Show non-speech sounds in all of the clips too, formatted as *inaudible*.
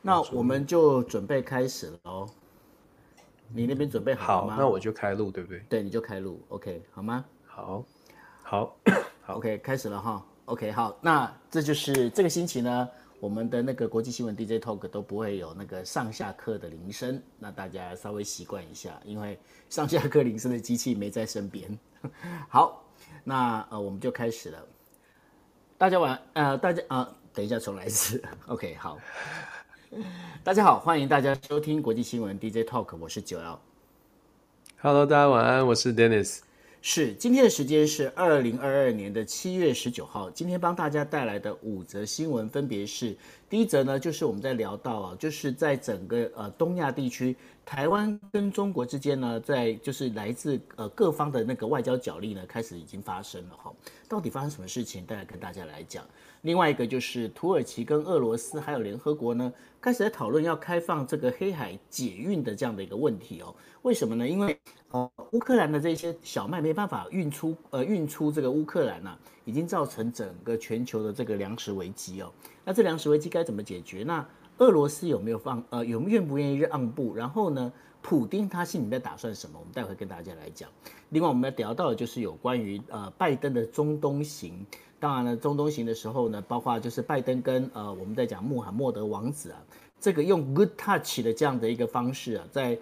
那我们就准备开始了哦。你那边准备好了吗？好，那我就开录，对不对？对，你就开录，OK，好吗？好，好，*coughs* 好，OK，开始了哈。OK，好，那这就是这个星期呢，我们的那个国际新闻 DJ Talk 都不会有那个上下课的铃声，那大家稍微习惯一下，因为上下课铃声的机器没在身边。*laughs* 好，那呃，我们就开始了。大家晚，呃，大家啊。呃等一下，重来一次。*laughs* OK，好，*laughs* 大家好，欢迎大家收听国际新闻 DJ Talk，我是九 L。Hello，大家晚安，我是 Dennis。是，今天的时间是二零二二年的七月十九号。今天帮大家带来的五则新闻分别是：第一则呢，就是我们在聊到啊，就是在整个呃东亚地区。台湾跟中国之间呢，在就是来自呃各方的那个外交角力呢，开始已经发生了哈。到底发生什么事情？待会跟大家来讲。另外一个就是土耳其跟俄罗斯还有联合国呢，开始在讨论要开放这个黑海解运的这样的一个问题哦。为什么呢？因为呃乌克兰的这些小麦没办法运出呃运出这个乌克兰啊，已经造成整个全球的这个粮食危机哦。那这粮食危机该怎么解决？那俄罗斯有没有放呃有愿不愿意让步？然后呢，普丁他心里在打算什么？我们待会跟大家来讲。另外我们要聊到的就是有关于呃拜登的中东行。当然了，中东行的时候呢，包括就是拜登跟呃我们在讲穆罕默德王子啊，这个用 good touch 的这样的一个方式啊，在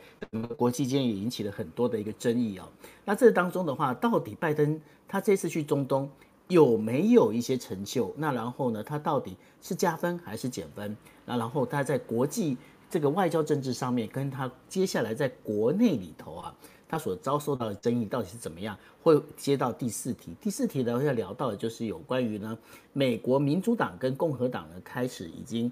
国际间也引起了很多的一个争议哦。那这当中的话，到底拜登他这次去中东？有没有一些成就？那然后呢？他到底是加分还是减分？那然后他在国际这个外交政治上面，跟他接下来在国内里头啊，他所遭受到的争议到底是怎么样？会接到第四题。第四题呢，要聊到的就是有关于呢，美国民主党跟共和党呢，开始已经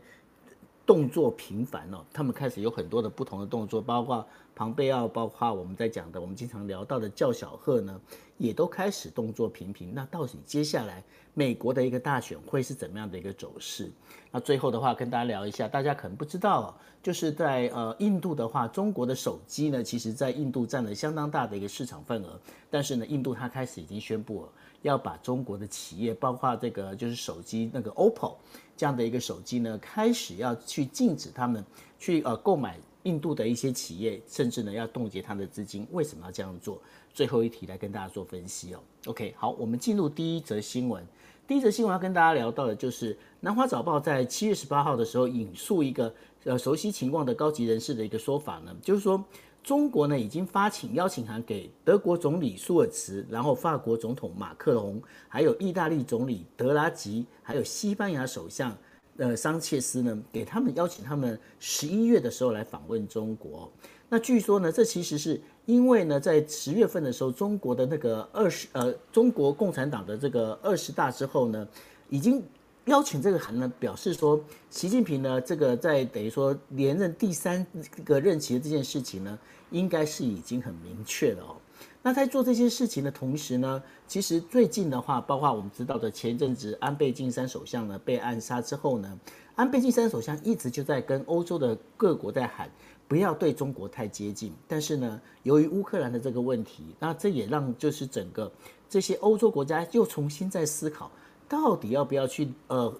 动作频繁了，他们开始有很多的不同的动作，包括庞贝奥，包括我们在讲的，我们经常聊到的叫小贺呢。也都开始动作频频，那到底接下来美国的一个大选会是怎么样的一个走势？那最后的话跟大家聊一下，大家可能不知道，就是在呃印度的话，中国的手机呢，其实在印度占了相当大的一个市场份额，但是呢，印度它开始已经宣布了要把中国的企业，包括这个就是手机那个 OPPO 这样的一个手机呢，开始要去禁止他们去呃购买印度的一些企业，甚至呢要冻结他的资金。为什么要这样做？最后一题来跟大家做分析哦。OK，好，我们进入第一则新闻。第一则新闻要跟大家聊到的就是《南华早报》在七月十八号的时候引述一个呃熟悉情况的高级人士的一个说法呢，就是说中国呢已经发请邀请函给德国总理舒尔茨，然后法国总统马克龙，还有意大利总理德拉吉，还有西班牙首相呃桑切斯呢，给他们邀请他们十一月的时候来访问中国。那据说呢，这其实是因为呢，在十月份的时候，中国的那个二十呃，中国共产党的这个二十大之后呢，已经邀请这个函呢，表示说，习近平呢，这个在等于说连任第三个任期的这件事情呢，应该是已经很明确了哦。那在做这些事情的同时呢，其实最近的话，包括我们知道的前阵子安倍晋三首相呢被暗杀之后呢，安倍晋三首相一直就在跟欧洲的各国在喊。不要对中国太接近，但是呢，由于乌克兰的这个问题，那这也让就是整个这些欧洲国家又重新在思考，到底要不要去呃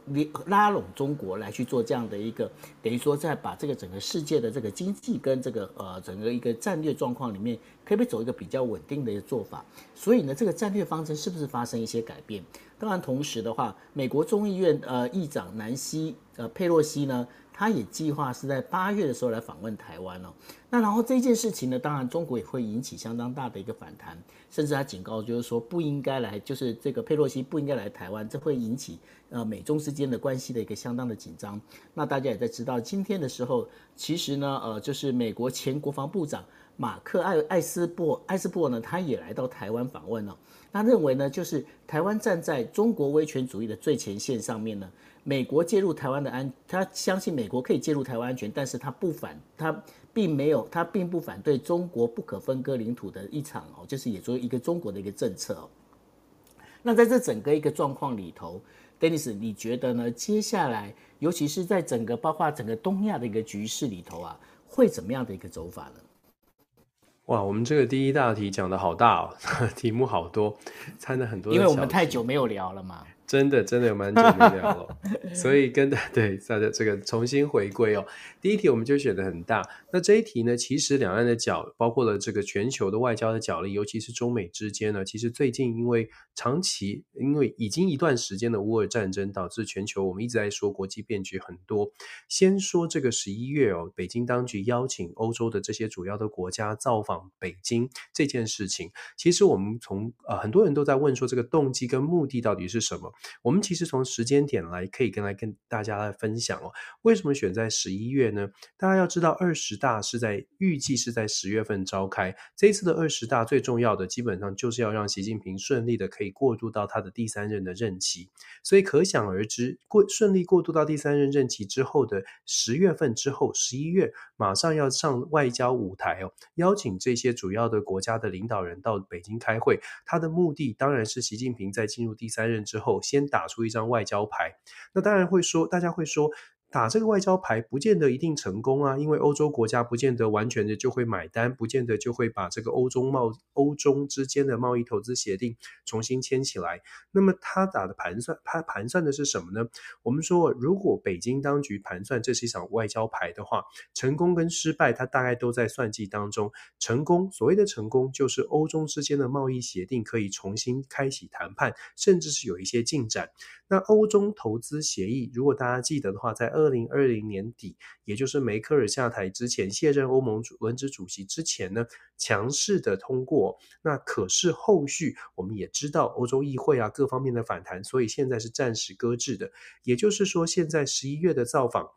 拉拢中国来去做这样的一个，等于说在把这个整个世界的这个经济跟这个呃整个一个战略状况里面，可不可以走一个比较稳定的一个做法？所以呢，这个战略方针是不是发生一些改变？当然，同时的话，美国众议院呃议长南希呃佩洛西呢，他也计划是在八月的时候来访问台湾哦。那然后这件事情呢，当然中国也会引起相当大的一个反弹，甚至他警告就是说不应该来，就是这个佩洛西不应该来台湾，这会引起呃美中之间的关系的一个相当的紧张。那大家也在知道，今天的时候，其实呢，呃，就是美国前国防部长马克艾艾斯珀艾斯珀呢，他也来到台湾访问了。他认为呢，就是台湾站在中国威权主义的最前线上面呢。美国介入台湾的安，他相信美国可以介入台湾安全，但是他不反，他并没有，他并不反对中国不可分割领土的一场哦，就是也作为一个中国的一个政策哦。那在这整个一个状况里头，Dennis，你觉得呢？接下来，尤其是在整个包括整个东亚的一个局势里头啊，会怎么样的一个走法呢？哇，我们这个第一大题讲的好大哦，*laughs* 题目好多，掺了很多，因为我们太久没有聊了嘛。真的真的有蛮久没聊了，*laughs* 所以跟 *laughs* 对大家这个重新回归哦。第一题我们就选的很大，那这一题呢，其实两岸的角包括了这个全球的外交的角力，尤其是中美之间呢，其实最近因为长期因为已经一段时间的乌尔战争，导致全球我们一直在说国际变局很多。先说这个十一月哦，北京当局邀请欧洲的这些主要的国家造访北京这件事情，其实我们从呃很多人都在问说这个动机跟目的到底是什么？我们其实从时间点来可以跟来跟大家来分享哦，为什么选在十一月呢？大家要知道，二十大是在预计是在十月份召开。这一次的二十大最重要的，基本上就是要让习近平顺利的可以过渡到他的第三任的任期。所以可想而知，过顺利过渡到第三任任期之后的十月份之后，十一月马上要上外交舞台哦，邀请这些主要的国家的领导人到北京开会。他的目的当然是习近平在进入第三任之后先打出一张外交牌，那当然会说，大家会说。打这个外交牌不见得一定成功啊，因为欧洲国家不见得完全的就会买单，不见得就会把这个欧中贸欧中之间的贸易投资协定重新签起来。那么他打的盘算，他盘算的是什么呢？我们说，如果北京当局盘算这是一场外交牌的话，成功跟失败，他大概都在算计当中。成功，所谓的成功，就是欧中之间的贸易协定可以重新开启谈判，甚至是有一些进展。那欧中投资协议，如果大家记得的话，在二二零二零年底，也就是梅克尔下台之前，卸任欧盟主轮值主席之前呢，强势的通过。那可是后续我们也知道，欧洲议会啊各方面的反弹，所以现在是暂时搁置的。也就是说，现在十一月的造访。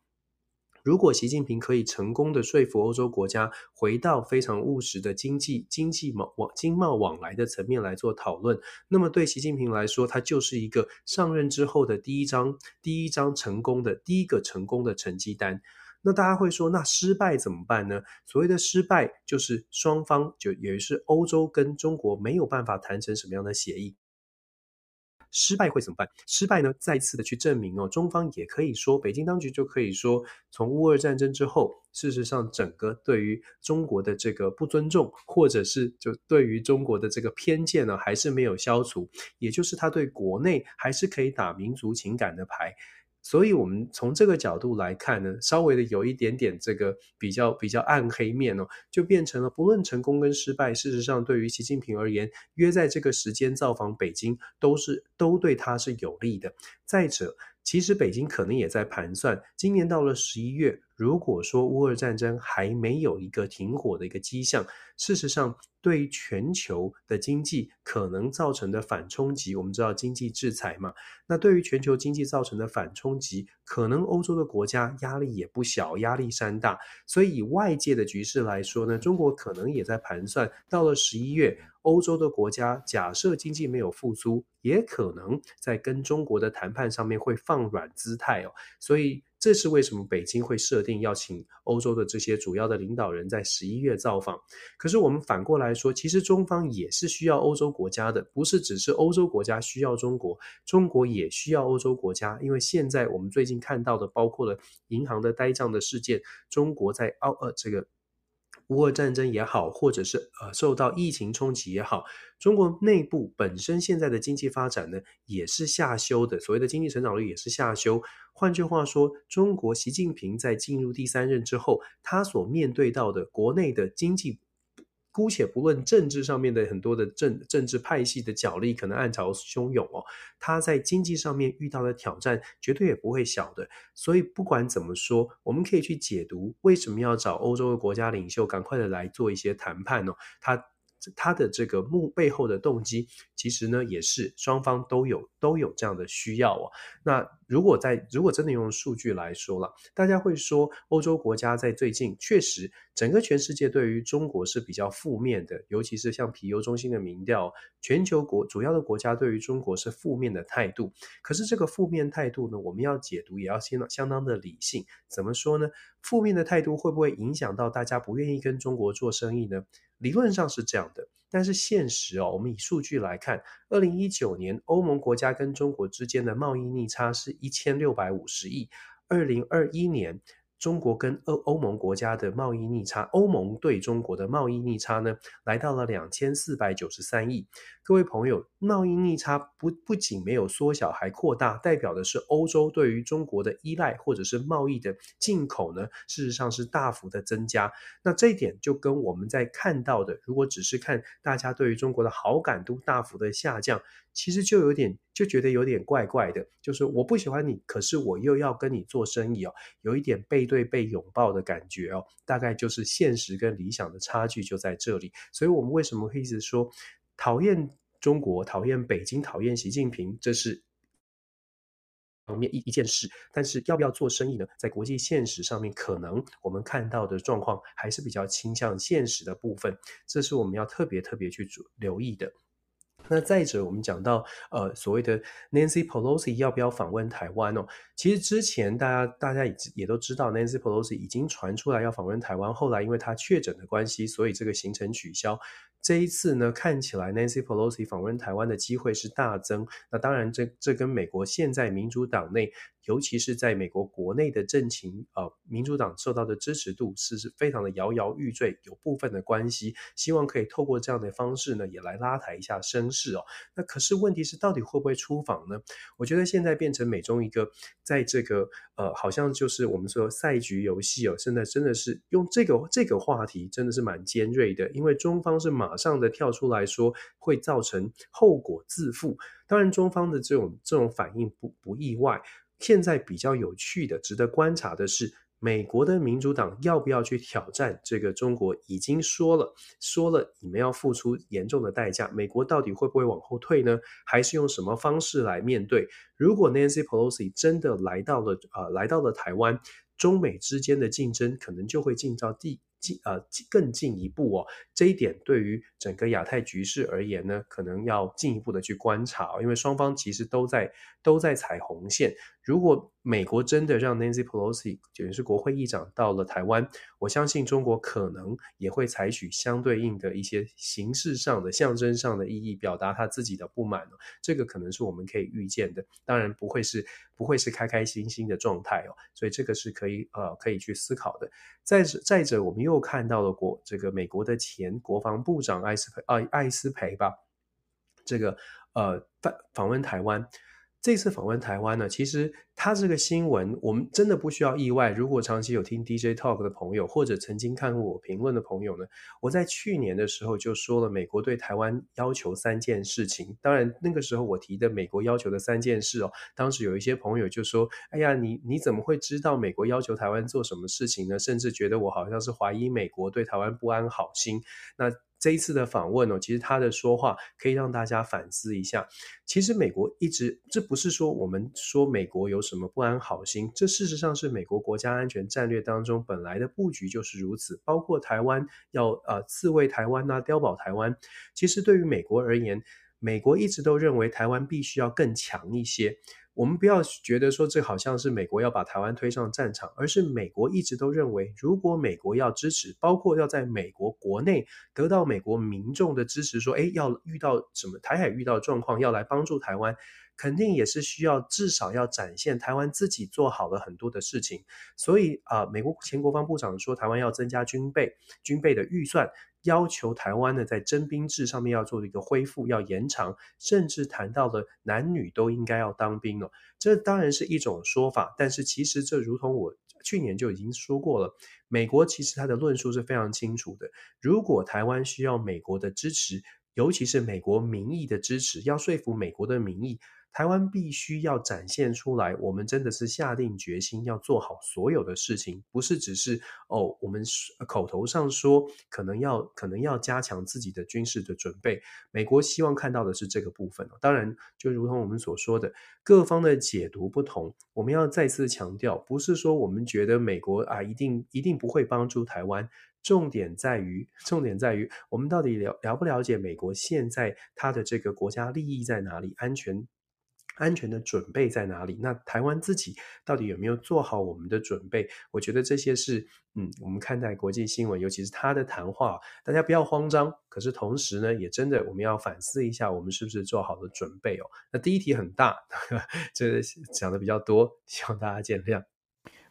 如果习近平可以成功的说服欧洲国家回到非常务实的经济、经济贸往经贸往来的层面来做讨论，那么对习近平来说，他就是一个上任之后的第一张、第一张成功的第一个成功的成绩单。那大家会说，那失败怎么办呢？所谓的失败，就是双方就也是欧洲跟中国没有办法谈成什么样的协议。失败会怎么办？失败呢？再次的去证明哦，中方也可以说，北京当局就可以说，从乌俄战争之后，事实上整个对于中国的这个不尊重，或者是就对于中国的这个偏见呢，还是没有消除，也就是他对国内还是可以打民族情感的牌。所以，我们从这个角度来看呢，稍微的有一点点这个比较比较暗黑面哦，就变成了不论成功跟失败，事实上对于习近平而言，约在这个时间造访北京，都是都对他是有利的。再者，其实北京可能也在盘算，今年到了十一月，如果说乌俄战争还没有一个停火的一个迹象，事实上对全球的经济可能造成的反冲击，我们知道经济制裁嘛，那对于全球经济造成的反冲击，可能欧洲的国家压力也不小，压力山大。所以以外界的局势来说呢，中国可能也在盘算，到了十一月。欧洲的国家假设经济没有复苏，也可能在跟中国的谈判上面会放软姿态哦。所以这是为什么北京会设定要请欧洲的这些主要的领导人在十一月造访。可是我们反过来说，其实中方也是需要欧洲国家的，不是只是欧洲国家需要中国，中国也需要欧洲国家。因为现在我们最近看到的，包括了银行的呆账的事件，中国在澳呃这个。乌俄战争也好，或者是呃受到疫情冲击也好，中国内部本身现在的经济发展呢，也是下修的，所谓的经济成长率也是下修。换句话说，中国习近平在进入第三任之后，他所面对到的国内的经济。姑且不论政治上面的很多的政政治派系的角力可能暗潮汹涌哦，他在经济上面遇到的挑战绝对也不会小的。所以不管怎么说，我们可以去解读为什么要找欧洲的国家领袖赶快的来做一些谈判呢？他他的这个目背后的动机，其实呢也是双方都有都有这样的需要哦。那如果在如果真的用数据来说了，大家会说欧洲国家在最近确实整个全世界对于中国是比较负面的，尤其是像皮尤中心的民调，全球国主要的国家对于中国是负面的态度。可是这个负面态度呢，我们要解读也要相相当的理性。怎么说呢？负面的态度会不会影响到大家不愿意跟中国做生意呢？理论上是这样的，但是现实哦，我们以数据来看，二零一九年欧盟国家跟中国之间的贸易逆差是一千六百五十亿，二零二一年。中国跟欧欧盟国家的贸易逆差，欧盟对中国的贸易逆差呢，来到了两千四百九十三亿。各位朋友，贸易逆差不不仅没有缩小，还扩大，代表的是欧洲对于中国的依赖或者是贸易的进口呢，事实上是大幅的增加。那这一点就跟我们在看到的，如果只是看大家对于中国的好感度大幅的下降。其实就有点就觉得有点怪怪的，就是我不喜欢你，可是我又要跟你做生意哦，有一点背对背拥抱的感觉哦，大概就是现实跟理想的差距就在这里。所以我们为什么会一直说讨厌中国、讨厌北京、讨厌习近平，这是方面一一件事。但是要不要做生意呢？在国际现实上面，可能我们看到的状况还是比较倾向现实的部分，这是我们要特别特别去留意的。那再者，我们讲到呃所谓的 Nancy Pelosi 要不要访问台湾哦？其实之前大家大家也也都知道，Nancy Pelosi 已经传出来要访问台湾，后来因为她确诊的关系，所以这个行程取消。这一次呢，看起来 Nancy Pelosi 访问台湾的机会是大增。那当然这，这跟美国现在民主党内。尤其是在美国国内的政情，呃，民主党受到的支持度是是非常的摇摇欲坠，有部分的关系。希望可以透过这样的方式呢，也来拉抬一下声势哦。那可是问题是，到底会不会出访呢？我觉得现在变成美中一个在这个呃，好像就是我们说赛局游戏哦，现在真的是用这个这个话题真的是蛮尖锐的，因为中方是马上的跳出来说会造成后果自负。当然，中方的这种这种反应不不意外。现在比较有趣的、值得观察的是，美国的民主党要不要去挑战这个中国？已经说了，说了你们要付出严重的代价。美国到底会不会往后退呢？还是用什么方式来面对？如果 Nancy Pelosi 真的来到了啊、呃，来到了台湾，中美之间的竞争可能就会进到第。进呃更进一步哦，这一点对于整个亚太局势而言呢，可能要进一步的去观察哦，因为双方其实都在都在踩红线。如果美国真的让 Nancy Pelosi，也就是国会议长到了台湾，我相信中国可能也会采取相对应的一些形式上的、象征上的意义，表达他自己的不满哦。这个可能是我们可以预见的，当然不会是不会是开开心心的状态哦。所以这个是可以呃可以去思考的。再者再者，我们又看到了国这个美国的前国防部长艾斯培啊艾斯培吧，这个呃访访问台湾。这次访问台湾呢，其实他这个新闻我们真的不需要意外。如果长期有听 DJ Talk 的朋友，或者曾经看过我评论的朋友呢，我在去年的时候就说了，美国对台湾要求三件事情。当然那个时候我提的美国要求的三件事哦，当时有一些朋友就说：“哎呀，你你怎么会知道美国要求台湾做什么事情呢？”甚至觉得我好像是怀疑美国对台湾不安好心。那这一次的访问哦，其实他的说话可以让大家反思一下。其实美国一直，这不是说我们说美国有什么不安好心，这事实上是美国国家安全战略当中本来的布局就是如此。包括台湾要呃自卫台湾呐，碉堡台湾。其实对于美国而言，美国一直都认为台湾必须要更强一些。我们不要觉得说这好像是美国要把台湾推上战场，而是美国一直都认为，如果美国要支持，包括要在美国国内得到美国民众的支持，说，诶，要遇到什么台海遇到状况，要来帮助台湾，肯定也是需要至少要展现台湾自己做好了很多的事情。所以啊，美国前国防部长说，台湾要增加军备，军备的预算。要求台湾呢，在征兵制上面要做一个恢复，要延长，甚至谈到了男女都应该要当兵了。这当然是一种说法，但是其实这如同我去年就已经说过了，美国其实他的论述是非常清楚的。如果台湾需要美国的支持，尤其是美国民意的支持，要说服美国的民意，台湾必须要展现出来，我们真的是下定决心要做好所有的事情，不是只是哦，我们口头上说可能要可能要加强自己的军事的准备。美国希望看到的是这个部分。当然，就如同我们所说的，各方的解读不同，我们要再次强调，不是说我们觉得美国啊一定一定不会帮助台湾。重点在于，重点在于我们到底了了不了解美国现在它的这个国家利益在哪里，安全安全的准备在哪里？那台湾自己到底有没有做好我们的准备？我觉得这些是，嗯，我们看待国际新闻，尤其是他的谈话，大家不要慌张。可是同时呢，也真的我们要反思一下，我们是不是做好了准备哦？那第一题很大，*laughs* 呵呵，这讲的比较多，希望大家见谅。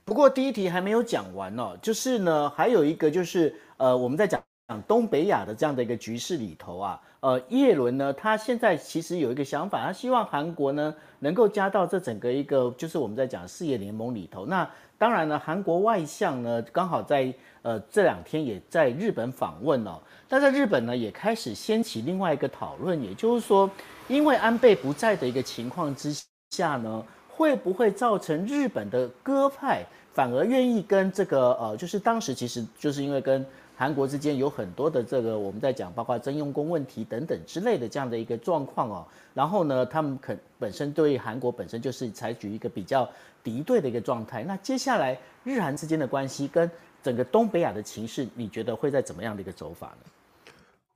不过第一题还没有讲完哦，就是呢，还有一个就是呃，我们在讲讲东北亚的这样的一个局势里头啊，呃，叶伦呢，他现在其实有一个想法，他希望韩国呢能够加到这整个一个就是我们在讲事业联盟里头。那当然呢，韩国外相呢刚好在呃这两天也在日本访问哦，但在日本呢也开始掀起另外一个讨论，也就是说，因为安倍不在的一个情况之下呢。会不会造成日本的鸽派反而愿意跟这个呃，就是当时其实就是因为跟韩国之间有很多的这个我们在讲，包括征用工问题等等之类的这样的一个状况哦。然后呢，他们肯本身对韩国本身就是采取一个比较敌对的一个状态。那接下来日韩之间的关系跟整个东北亚的情势，你觉得会在怎么样的一个走法呢？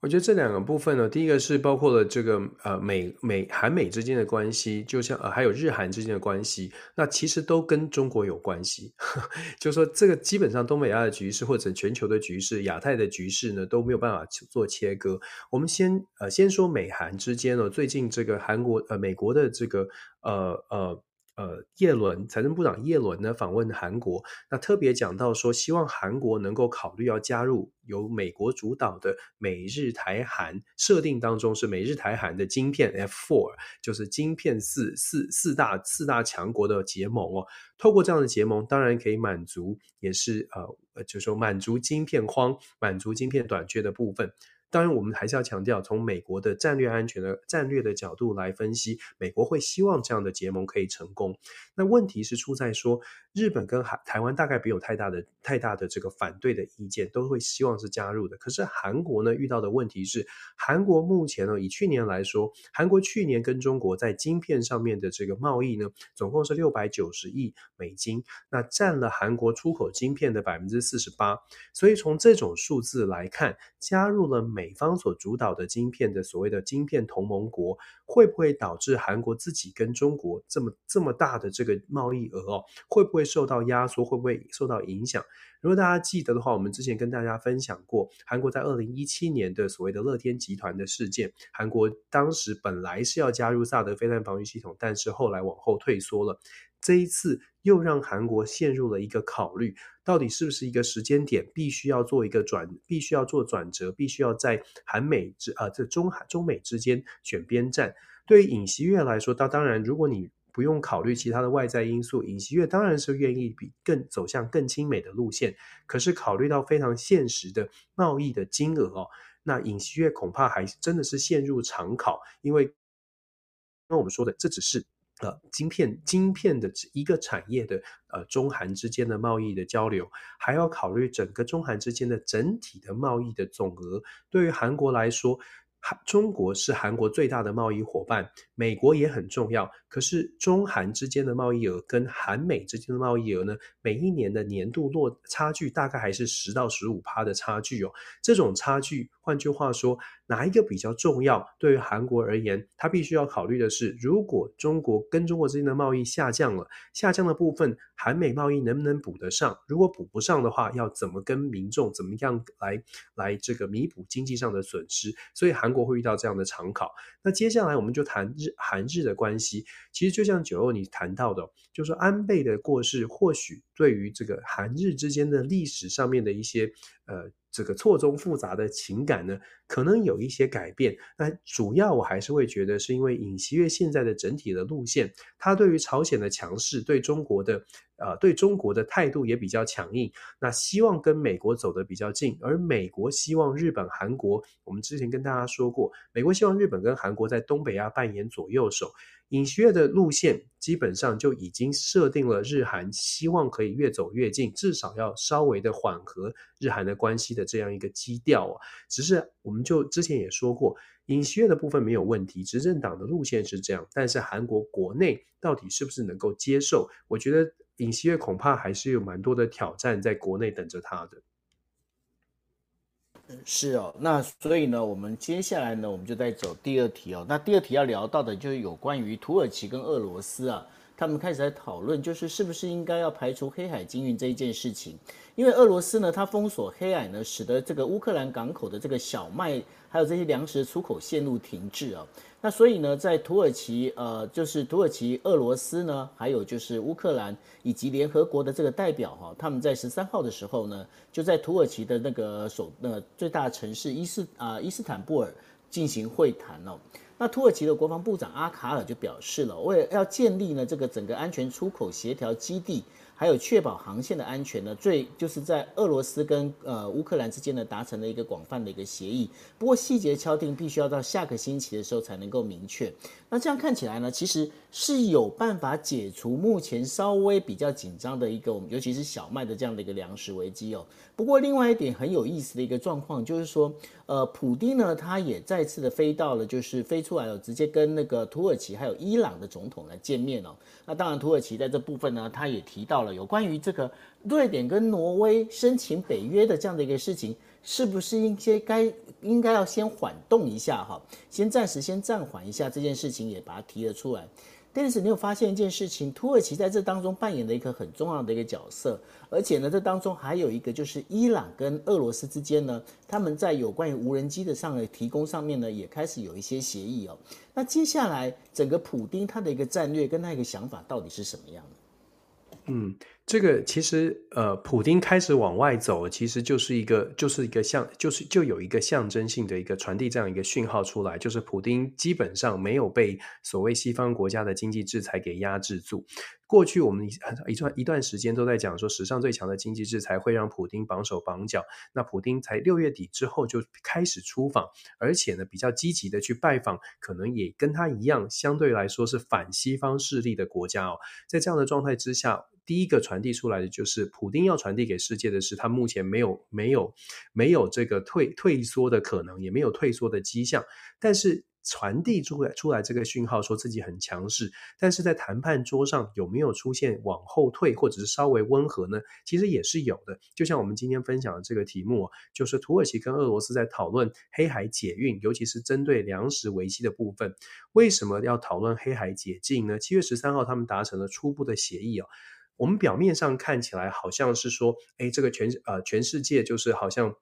我觉得这两个部分呢，第一个是包括了这个呃美美韩美之间的关系，就像呃还有日韩之间的关系，那其实都跟中国有关系。*laughs* 就是说这个基本上东北亚的局势或者全球的局势、亚太的局势呢都没有办法做切割。我们先呃先说美韩之间呢，最近这个韩国呃美国的这个呃呃。呃，叶伦财政部长叶伦呢访问韩国，那特别讲到说，希望韩国能够考虑要加入由美国主导的美日台韩设定当中，是美日台韩的晶片 F Four，就是晶片四四四大四大强国的结盟哦。透过这样的结盟，当然可以满足，也是呃，就是说满足晶片荒、满足晶片短缺的部分。当然，我们还是要强调，从美国的战略安全的战略的角度来分析，美国会希望这样的结盟可以成功。那问题是出在说，日本跟台台湾大概没有太大的太大的这个反对的意见，都会希望是加入的。可是韩国呢，遇到的问题是，韩国目前呢，以去年来说，韩国去年跟中国在晶片上面的这个贸易呢，总共是六百九十亿美金，那占了韩国出口晶片的百分之四十八。所以从这种数字来看，加入了美。美方所主导的晶片的所谓的晶片同盟国，会不会导致韩国自己跟中国这么这么大的这个贸易额哦，会不会受到压缩？会不会受到影响？如果大家记得的话，我们之前跟大家分享过，韩国在二零一七年的所谓的乐天集团的事件，韩国当时本来是要加入萨德飞弹防御系统，但是后来往后退缩了。这一次又让韩国陷入了一个考虑，到底是不是一个时间点，必须要做一个转，必须要做转折，必须要在韩美之啊这中韩中美之间选边站。对于尹锡悦来说，他当然，如果你不用考虑其他的外在因素，尹锡悦当然是愿意比更走向更亲美的路线。可是考虑到非常现实的贸易的金额哦，那尹锡悦恐怕还真的是陷入长考，因为那我们说的这只是。呃，晶片晶片的一个产业的呃，中韩之间的贸易的交流，还要考虑整个中韩之间的整体的贸易的总额。对于韩国来说，韩中国是韩国最大的贸易伙伴，美国也很重要。可是中韩之间的贸易额跟韩美之间的贸易额呢，每一年的年度落差距大概还是十到十五趴的差距哦。这种差距，换句话说。哪一个比较重要？对于韩国而言，他必须要考虑的是，如果中国跟中国之间的贸易下降了，下降的部分，韩美贸易能不能补得上？如果补不上的话，要怎么跟民众怎么样来来这个弥补经济上的损失？所以韩国会遇到这样的常考。那接下来我们就谈日韩日的关系。其实就像九欧你谈到的，就是安倍的过世，或许对于这个韩日之间的历史上面的一些呃。这个错综复杂的情感呢，可能有一些改变。那主要我还是会觉得，是因为尹锡悦现在的整体的路线，他对于朝鲜的强势，对中国的呃对中国的态度也比较强硬，那希望跟美国走得比较近，而美国希望日本、韩国，我们之前跟大家说过，美国希望日本跟韩国在东北亚扮演左右手。尹锡悦的路线基本上就已经设定了日韩希望可以越走越近，至少要稍微的缓和日韩的关系的这样一个基调啊。只是我们就之前也说过，尹锡悦的部分没有问题，执政党的路线是这样，但是韩国国内到底是不是能够接受？我觉得尹锡悦恐怕还是有蛮多的挑战在国内等着他的。是哦，那所以呢，我们接下来呢，我们就再走第二题哦。那第二题要聊到的就是有关于土耳其跟俄罗斯啊，他们开始在讨论，就是是不是应该要排除黑海禁运这一件事情。因为俄罗斯呢，它封锁黑海呢，使得这个乌克兰港口的这个小麦还有这些粮食出口线路停滞啊。那所以呢，在土耳其，呃，就是土耳其、俄罗斯呢，还有就是乌克兰以及联合国的这个代表哈，他们在十三号的时候呢，就在土耳其的那个首呃最大城市伊斯啊、呃、伊斯坦布尔进行会谈哦。那土耳其的国防部长阿卡尔就表示了，为了要建立呢这个整个安全出口协调基地。还有确保航线的安全呢，最就是在俄罗斯跟呃乌克兰之间呢达成了一个广泛的一个协议。不过细节敲定必须要到下个星期的时候才能够明确。那这样看起来呢，其实是有办法解除目前稍微比较紧张的一个我们，尤其是小麦的这样的一个粮食危机哦。不过另外一点很有意思的一个状况就是说，呃，普丁呢他也再次的飞到了，就是飞出来了，直接跟那个土耳其还有伊朗的总统来见面哦。那当然土耳其在这部分呢，他也提到了有关于这个瑞典跟挪威申请北约的这样的一个事情，是不是应该该应该要先缓动一下哈，先暂时先暂缓一下这件事情，也把它提了出来。但是你有发现一件事情，土耳其在这当中扮演了一个很重要的一个角色，而且呢，这当中还有一个就是伊朗跟俄罗斯之间呢，他们在有关于无人机的上的提供上面呢，也开始有一些协议哦。那接下来整个普丁他的一个战略跟他一个想法到底是什么样的？嗯。这个其实，呃，普丁开始往外走，其实就是一个，就是一个象，就是就有一个象征性的一个传递这样一个讯号出来，就是普丁基本上没有被所谓西方国家的经济制裁给压制住。过去我们一段一段时间都在讲说，史上最强的经济制裁会让普丁绑手绑脚。那普丁才六月底之后就开始出访，而且呢比较积极的去拜访，可能也跟他一样，相对来说是反西方势力的国家哦。在这样的状态之下，第一个传递出来的就是，普丁要传递给世界的是，他目前没有没有没有这个退退缩的可能，也没有退缩的迹象，但是。传递出来出来这个讯号，说自己很强势，但是在谈判桌上有没有出现往后退，或者是稍微温和呢？其实也是有的。就像我们今天分享的这个题目，就是土耳其跟俄罗斯在讨论黑海解运，尤其是针对粮食危机的部分。为什么要讨论黑海解禁呢？七月十三号，他们达成了初步的协议哦。我们表面上看起来好像是说，哎，这个全呃全世界就是好像。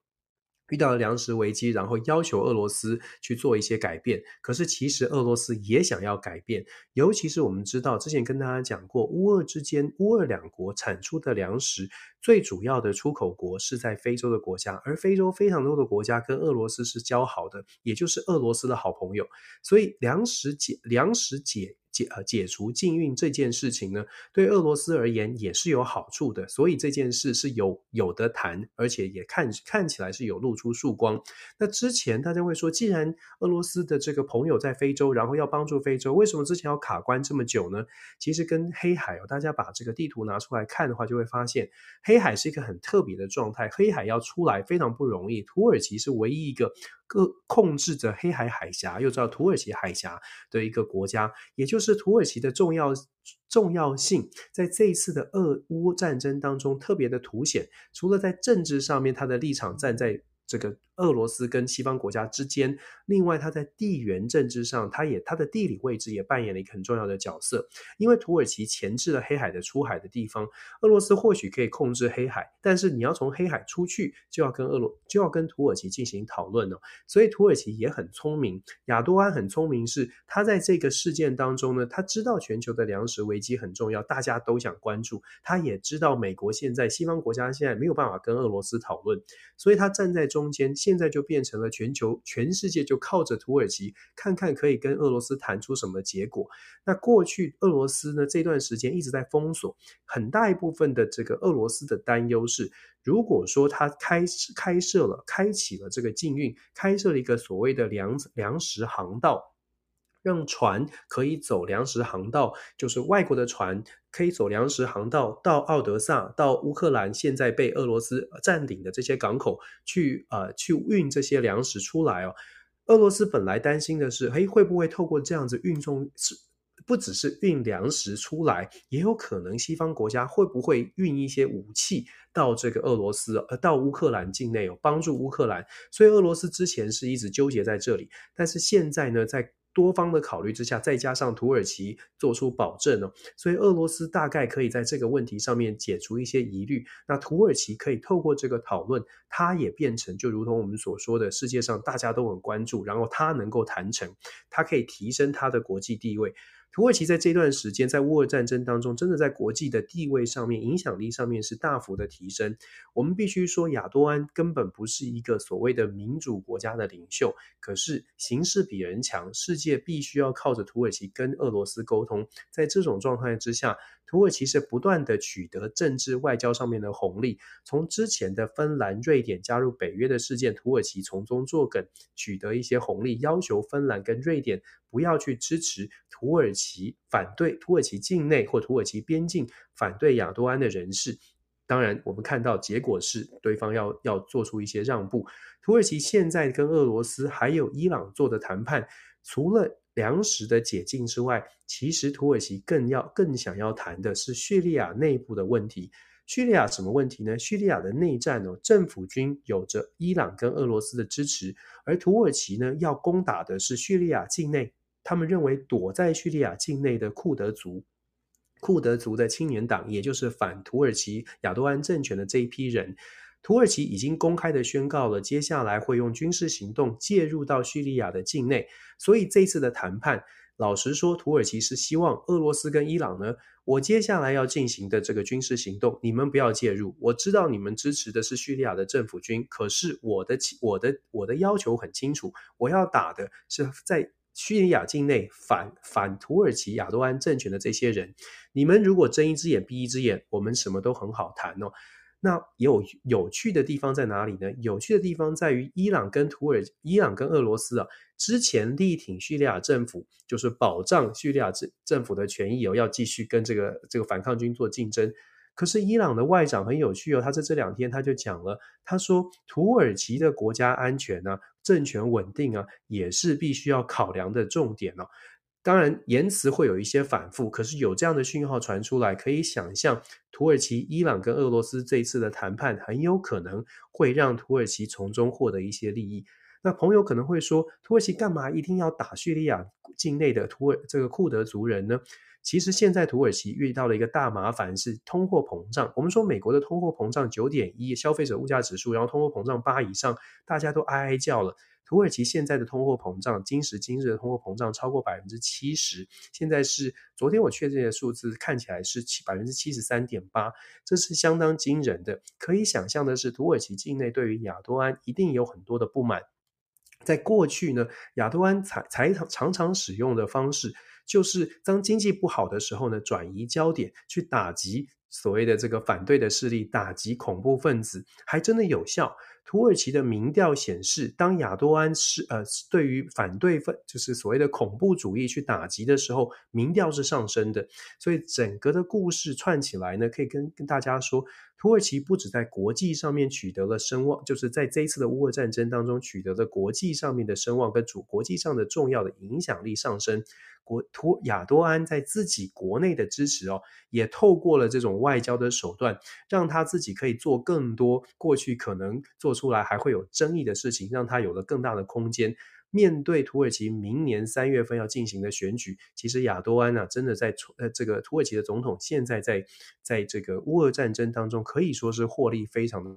遇到了粮食危机，然后要求俄罗斯去做一些改变。可是其实俄罗斯也想要改变，尤其是我们知道之前跟大家讲过，乌俄之间，乌俄两国产出的粮食最主要的出口国是在非洲的国家，而非洲非常多的国家跟俄罗斯是交好的，也就是俄罗斯的好朋友。所以粮食解，粮食解。解呃解除禁运这件事情呢，对俄罗斯而言也是有好处的，所以这件事是有有的谈，而且也看看起来是有露出曙光。那之前大家会说，既然俄罗斯的这个朋友在非洲，然后要帮助非洲，为什么之前要卡关这么久呢？其实跟黑海哦，大家把这个地图拿出来看的话，就会发现黑海是一个很特别的状态，黑海要出来非常不容易，土耳其是唯一一个。各控制着黑海海峡，又叫土耳其海峡的一个国家，也就是土耳其的重要重要性，在这一次的俄乌战争当中特别的凸显。除了在政治上面，他的立场站在这个。俄罗斯跟西方国家之间，另外它在地缘政治上，它也它的地理位置也扮演了一个很重要的角色。因为土耳其钳制了黑海的出海的地方，俄罗斯或许可以控制黑海，但是你要从黑海出去，就要跟俄罗就要跟土耳其进行讨论了。所以土耳其也很聪明，亚多安很聪明，是他在这个事件当中呢，他知道全球的粮食危机很重要，大家都想关注，他也知道美国现在西方国家现在没有办法跟俄罗斯讨论，所以他站在中间。现在就变成了全球全世界就靠着土耳其，看看可以跟俄罗斯谈出什么结果。那过去俄罗斯呢，这段时间一直在封锁，很大一部分的这个俄罗斯的担忧是，如果说他开开设了开启了这个禁运，开设了一个所谓的粮粮食航道。让船可以走粮食航道，就是外国的船可以走粮食航道到奥德萨、到乌克兰现在被俄罗斯占领的这些港口去，呃，去运这些粮食出来哦。俄罗斯本来担心的是，嘿，会不会透过这样子运送，是不只是运粮食出来，也有可能西方国家会不会运一些武器到这个俄罗斯，呃，到乌克兰境内有帮助乌克兰。所以俄罗斯之前是一直纠结在这里，但是现在呢，在多方的考虑之下，再加上土耳其做出保证哦，所以俄罗斯大概可以在这个问题上面解除一些疑虑。那土耳其可以透过这个讨论，它也变成就如同我们所说的，世界上大家都很关注，然后它能够谈成，它可以提升它的国际地位。土耳其在这段时间在乌俄战争当中，真的在国际的地位上面、影响力上面是大幅的提升。我们必须说，亚多安根本不是一个所谓的民主国家的领袖，可是形势比人强，世界必须要靠着土耳其跟俄罗斯沟通。在这种状态之下，土耳其是不断的取得政治外交上面的红利，从之前的芬兰、瑞典加入北约的事件，土耳其从中作梗，取得一些红利，要求芬兰跟瑞典不要去支持土耳其，反对土耳其境内或土耳其边境反对亚多安的人士。当然，我们看到结果是对方要要做出一些让步。土耳其现在跟俄罗斯还有伊朗做的谈判，除了粮食的解禁之外，其实土耳其更要更想要谈的是叙利亚内部的问题。叙利亚什么问题呢？叙利亚的内战哦，政府军有着伊朗跟俄罗斯的支持，而土耳其呢要攻打的是叙利亚境内。他们认为躲在叙利亚境内的库德族，库德族的青年党，也就是反土耳其亚多安政权的这一批人。土耳其已经公开的宣告了，接下来会用军事行动介入到叙利亚的境内。所以这次的谈判，老实说，土耳其是希望俄罗斯跟伊朗呢，我接下来要进行的这个军事行动，你们不要介入。我知道你们支持的是叙利亚的政府军，可是我的我的我的要求很清楚，我要打的是在叙利亚境内反反土耳其亚多安政权的这些人。你们如果睁一只眼闭一只眼，我们什么都很好谈哦。那有有趣的地方在哪里呢？有趣的地方在于伊朗跟土耳、伊朗跟俄罗斯啊，之前力挺叙利亚政府，就是保障叙利亚政政府的权益哦，要继续跟这个这个反抗军做竞争。可是伊朗的外长很有趣哦，他在这两天他就讲了，他说土耳其的国家安全啊、政权稳定啊，也是必须要考量的重点哦。当然，言辞会有一些反复，可是有这样的讯号传出来，可以想象土耳其、伊朗跟俄罗斯这一次的谈判很有可能会让土耳其从中获得一些利益。那朋友可能会说，土耳其干嘛一定要打叙利亚境内的土耳这个库德族人呢？其实现在土耳其遇到了一个大麻烦，是通货膨胀。我们说美国的通货膨胀九点一，消费者物价指数，然后通货膨胀八以上，大家都哀哀叫了。土耳其现在的通货膨胀，今时今日的通货膨胀超过百分之七十，现在是昨天我确认的数字，看起来是七百分之七十三点八，这是相当惊人的。可以想象的是，土耳其境内对于亚多安一定有很多的不满。在过去呢，亚多安才才常常使用的方式，就是当经济不好的时候呢，转移焦点去打击所谓的这个反对的势力，打击恐怖分子，还真的有效。土耳其的民调显示，当亚多安是呃对于反对分就是所谓的恐怖主义去打击的时候，民调是上升的。所以整个的故事串起来呢，可以跟跟大家说，土耳其不止在国际上面取得了声望，就是在这一次的乌俄战争当中取得了国际上面的声望跟主国际上的重要的影响力上升。国土亚多安在自己国内的支持哦，也透过了这种外交的手段，让他自己可以做更多过去可能做出来还会有争议的事情，让他有了更大的空间。面对土耳其明年三月份要进行的选举，其实亚多安呢、啊，真的在呃这个土耳其的总统现在在在这个乌俄战争当中可以说是获利非常的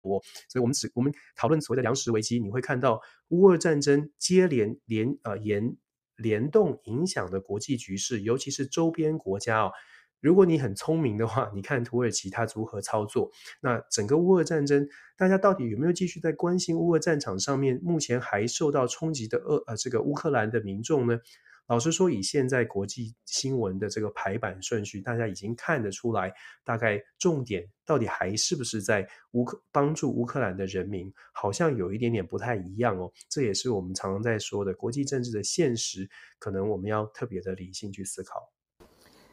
多。所以，我们只我们讨论所谓的粮食危机，你会看到乌俄战争接连连呃延。联动影响的国际局势，尤其是周边国家哦。如果你很聪明的话，你看土耳其它如何操作？那整个乌俄战争，大家到底有没有继续在关心乌俄战场上面目前还受到冲击的俄呃这个乌克兰的民众呢？老实说，以现在国际新闻的这个排版顺序，大家已经看得出来，大概重点到底还是不是在乌克帮助乌克兰的人民，好像有一点点不太一样哦。这也是我们常常在说的国际政治的现实，可能我们要特别的理性去思考。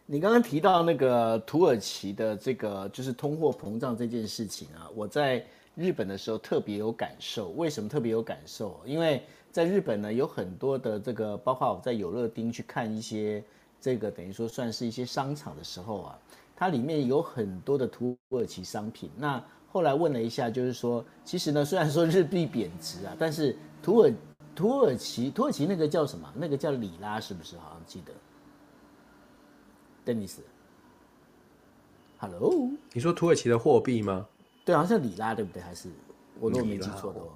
你刚刚提到那个土耳其的这个就是通货膨胀这件事情啊，我在日本的时候特别有感受。为什么特别有感受？因为在日本呢，有很多的这个，包括我在有乐町去看一些这个，等于说算是一些商场的时候啊，它里面有很多的土耳其商品。那后来问了一下，就是说，其实呢，虽然说日币贬值啊，但是土耳土耳其土耳其那个叫什么？那个叫里拉，是不是？好像记得。Dennis，Hello，你说土耳其的货币吗？对，好像里拉，对不对？还是我如果没记错的话。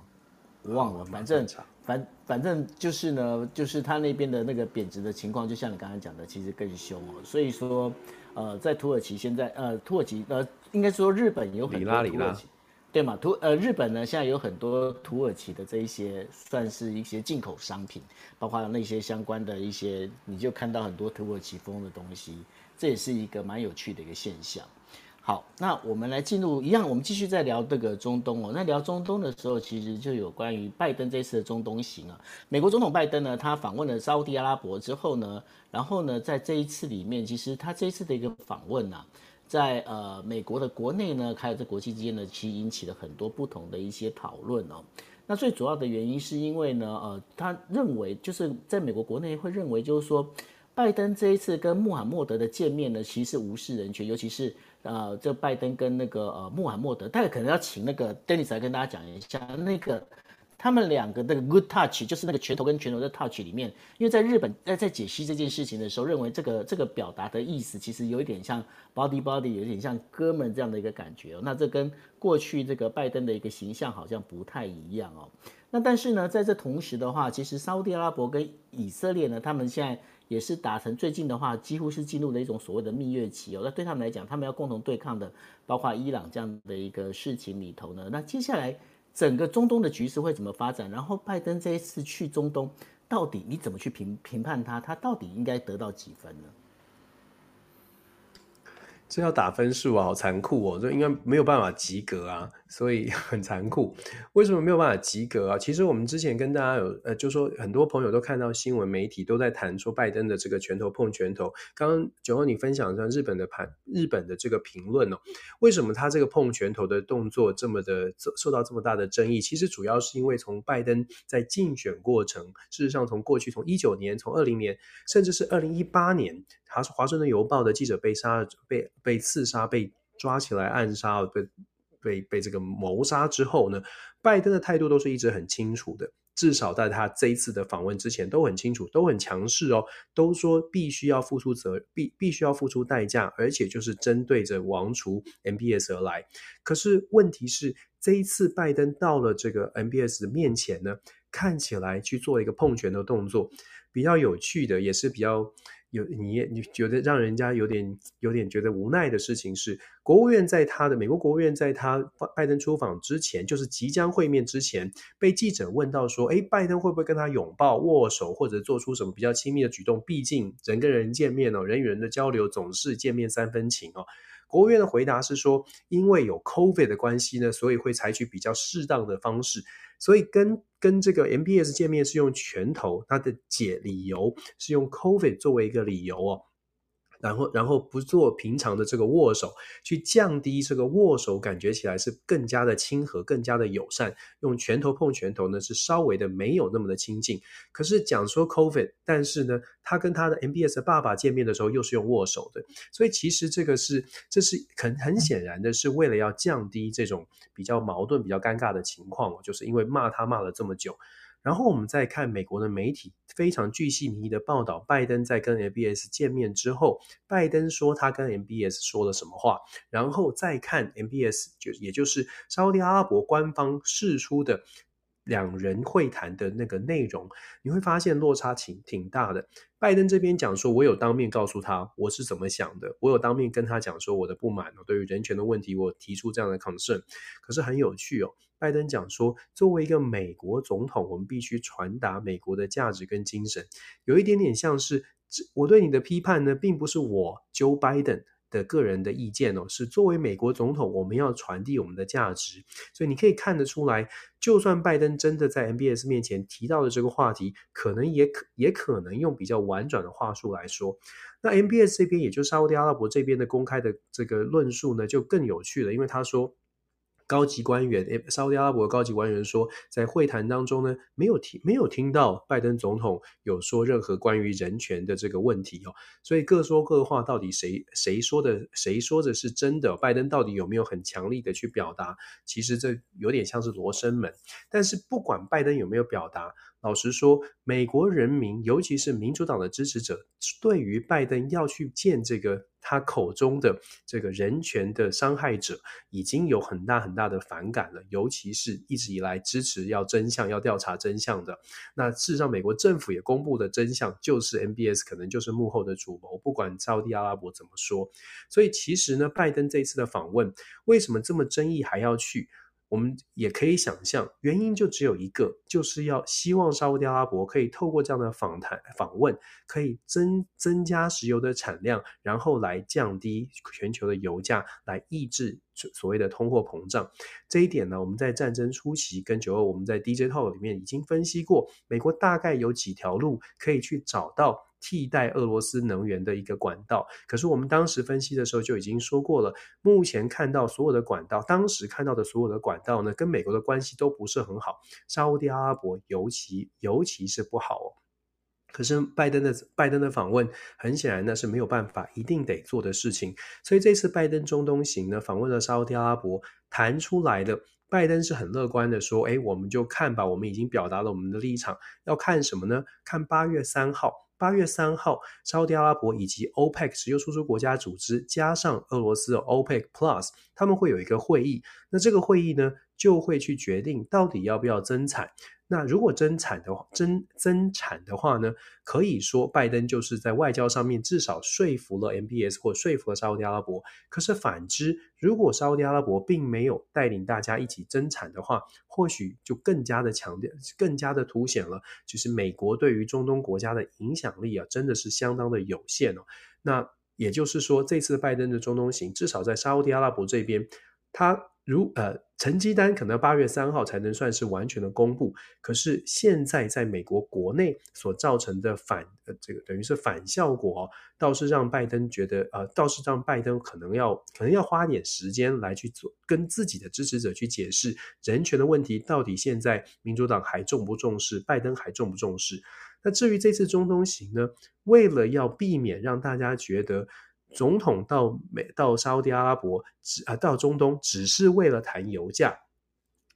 我忘了，反正反反正就是呢，就是他那边的那个贬值的情况，就像你刚才讲的，其实更凶哦。所以说，呃，在土耳其现在，呃，土耳其呃，应该说日本有很多土耳其，对嘛？土呃，日本呢现在有很多土耳其的这一些算是一些进口商品，包括那些相关的一些，你就看到很多土耳其风的东西，这也是一个蛮有趣的一个现象。好，那我们来进入一样，我们继续再聊这个中东哦。那聊中东的时候，其实就有关于拜登这次的中东行啊。美国总统拜登呢，他访问了沙乌地阿拉伯之后呢，然后呢，在这一次里面，其实他这一次的一个访问啊，在呃美国的国内呢，还有在国际之间呢，其实引起了很多不同的一些讨论哦。那最主要的原因是因为呢，呃，他认为就是在美国国内会认为就是说，拜登这一次跟穆罕默德的见面呢，其实是无视人权，尤其是。呃，这拜登跟那个呃穆罕默德，大概可能要请那个 Dennis 来跟大家讲一下，那个他们两个那个 good touch，就是那个拳头跟拳头的 touch 里面，因为在日本在在解析这件事情的时候，认为这个这个表达的意思其实有一点像 body body，有一点像哥们这样的一个感觉哦。那这跟过去这个拜登的一个形象好像不太一样哦。那但是呢，在这同时的话，其实沙乌地阿拉伯跟以色列呢，他们现在。也是达成最近的话，几乎是进入了一种所谓的蜜月期哦。那对他们来讲，他们要共同对抗的，包括伊朗这样的一个事情里头呢，那接下来整个中东的局势会怎么发展？然后拜登这一次去中东，到底你怎么去评评判他？他到底应该得到几分呢？这要打分数啊，好残酷哦！这应该没有办法及格啊。所以 *laughs* 很残酷，为什么没有办法及格啊？其实我们之前跟大家有呃，就说很多朋友都看到新闻媒体都在谈说拜登的这个拳头碰拳头。刚刚九欧你分享一下日本的盘，日本的这个评论哦，为什么他这个碰拳头的动作这么的受到这么大的争议？其实主要是因为从拜登在竞选过程，事实上从过去从一九年、从二零年，甚至是二零一八年，他是华盛顿邮报的记者被杀、被被刺杀、被抓起来暗杀被。被被这个谋杀之后呢，拜登的态度都是一直很清楚的，至少在他这一次的访问之前都很清楚，都很强势哦，都说必须要付出责，必必须要付出代价，而且就是针对着王储 MBS 而来。可是问题是，这一次拜登到了这个 MBS 的面前呢，看起来去做一个碰拳的动作，比较有趣的，也是比较。有你你觉得让人家有点有点觉得无奈的事情是，国务院在他的美国国务院在他拜登出访之前，就是即将会面之前，被记者问到说，哎，拜登会不会跟他拥抱、握手，或者做出什么比较亲密的举动？毕竟人跟人见面哦，人与人的交流总是见面三分情哦。国务院的回答是说，因为有 COVID 的关系呢，所以会采取比较适当的方式。所以跟跟这个 MBS 见面是用拳头，它的解理由是用 COVID 作为一个理由哦。然后，然后不做平常的这个握手，去降低这个握手，感觉起来是更加的亲和，更加的友善。用拳头碰拳头呢，是稍微的没有那么的亲近。可是讲说 COVID，但是呢，他跟他的 MBS 爸爸见面的时候，又是用握手的。所以其实这个是，这是很很显然的，是为了要降低这种比较矛盾、比较尴尬的情况，就是因为骂他骂了这么久。然后我们再看美国的媒体非常巨细靡遗的报道，拜登在跟 MBS 见面之后，拜登说他跟 MBS 说了什么话，然后再看 MBS 就也就是沙乌地阿拉伯官方释出的两人会谈的那个内容，你会发现落差挺挺大的。拜登这边讲说，我有当面告诉他我是怎么想的，我有当面跟他讲说我的不满，对于人权的问题，我提出这样的 concern。可是很有趣哦，拜登讲说，作为一个美国总统，我们必须传达美国的价值跟精神，有一点点像是我对你的批判呢，并不是我 Joe Biden。的个人的意见哦，是作为美国总统，我们要传递我们的价值。所以你可以看得出来，就算拜登真的在 MBS 面前提到的这个话题，可能也可也可能用比较婉转的话术来说。那 MBS 这边，也就是沙特阿拉伯这边的公开的这个论述呢，就更有趣了，因为他说。高级官员，沙特阿拉伯高级官员说，在会谈当中呢，没有听没有听到拜登总统有说任何关于人权的这个问题哦，所以各说各话，到底谁谁说的谁说的是真的？拜登到底有没有很强力的去表达？其实这有点像是罗生门。但是不管拜登有没有表达。老实说，美国人民，尤其是民主党的支持者，对于拜登要去见这个他口中的这个人权的伤害者，已经有很大很大的反感了。尤其是一直以来支持要真相、要调查真相的。那事实上，美国政府也公布的真相，就是 MBS 可能就是幕后的主谋，不管沙地阿拉伯怎么说。所以，其实呢，拜登这次的访问，为什么这么争议还要去？我们也可以想象，原因就只有一个，就是要希望沙乌地阿拉伯可以透过这样的访谈访问，可以增增加石油的产量，然后来降低全球的油价，来抑制所谓的通货膨胀。这一点呢，我们在战争初期跟九二，我们在 DJ Talk 里面已经分析过，美国大概有几条路可以去找到。替代俄罗斯能源的一个管道，可是我们当时分析的时候就已经说过了。目前看到所有的管道，当时看到的所有的管道呢，跟美国的关系都不是很好。沙乌地阿拉伯尤其尤其是不好哦。可是拜登的拜登的访问，很显然呢是没有办法一定得做的事情。所以这次拜登中东行呢，访问了沙乌地阿拉伯，谈出来的拜登是很乐观的说：“哎，我们就看吧，我们已经表达了我们的立场，要看什么呢？看八月三号。”八月三号，沙乌地阿拉伯以及 OPEC 石油输出国家组织加上俄罗斯的 OPEC Plus，他们会有一个会议。那这个会议呢，就会去决定到底要不要增产。那如果增产的话，增增产的话呢，可以说拜登就是在外交上面至少说服了 MBS 或说服了沙乌地阿拉伯。可是反之，如果沙乌地阿拉伯并没有带领大家一起增产的话，或许就更加的强调，更加的凸显了，就是美国对于中东国家的影响力啊，真的是相当的有限哦。那也就是说，这次拜登的中东行，至少在沙乌地阿拉伯这边，他。如呃，成绩单可能八月三号才能算是完全的公布，可是现在在美国国内所造成的反呃这个等于是反效果哦，倒是让拜登觉得呃，倒是让拜登可能要可能要花点时间来去做跟自己的支持者去解释人权的问题，到底现在民主党还重不重视，拜登还重不重视？那至于这次中东行呢，为了要避免让大家觉得。总统到美到沙乌地阿拉伯只啊到中东只是为了谈油价，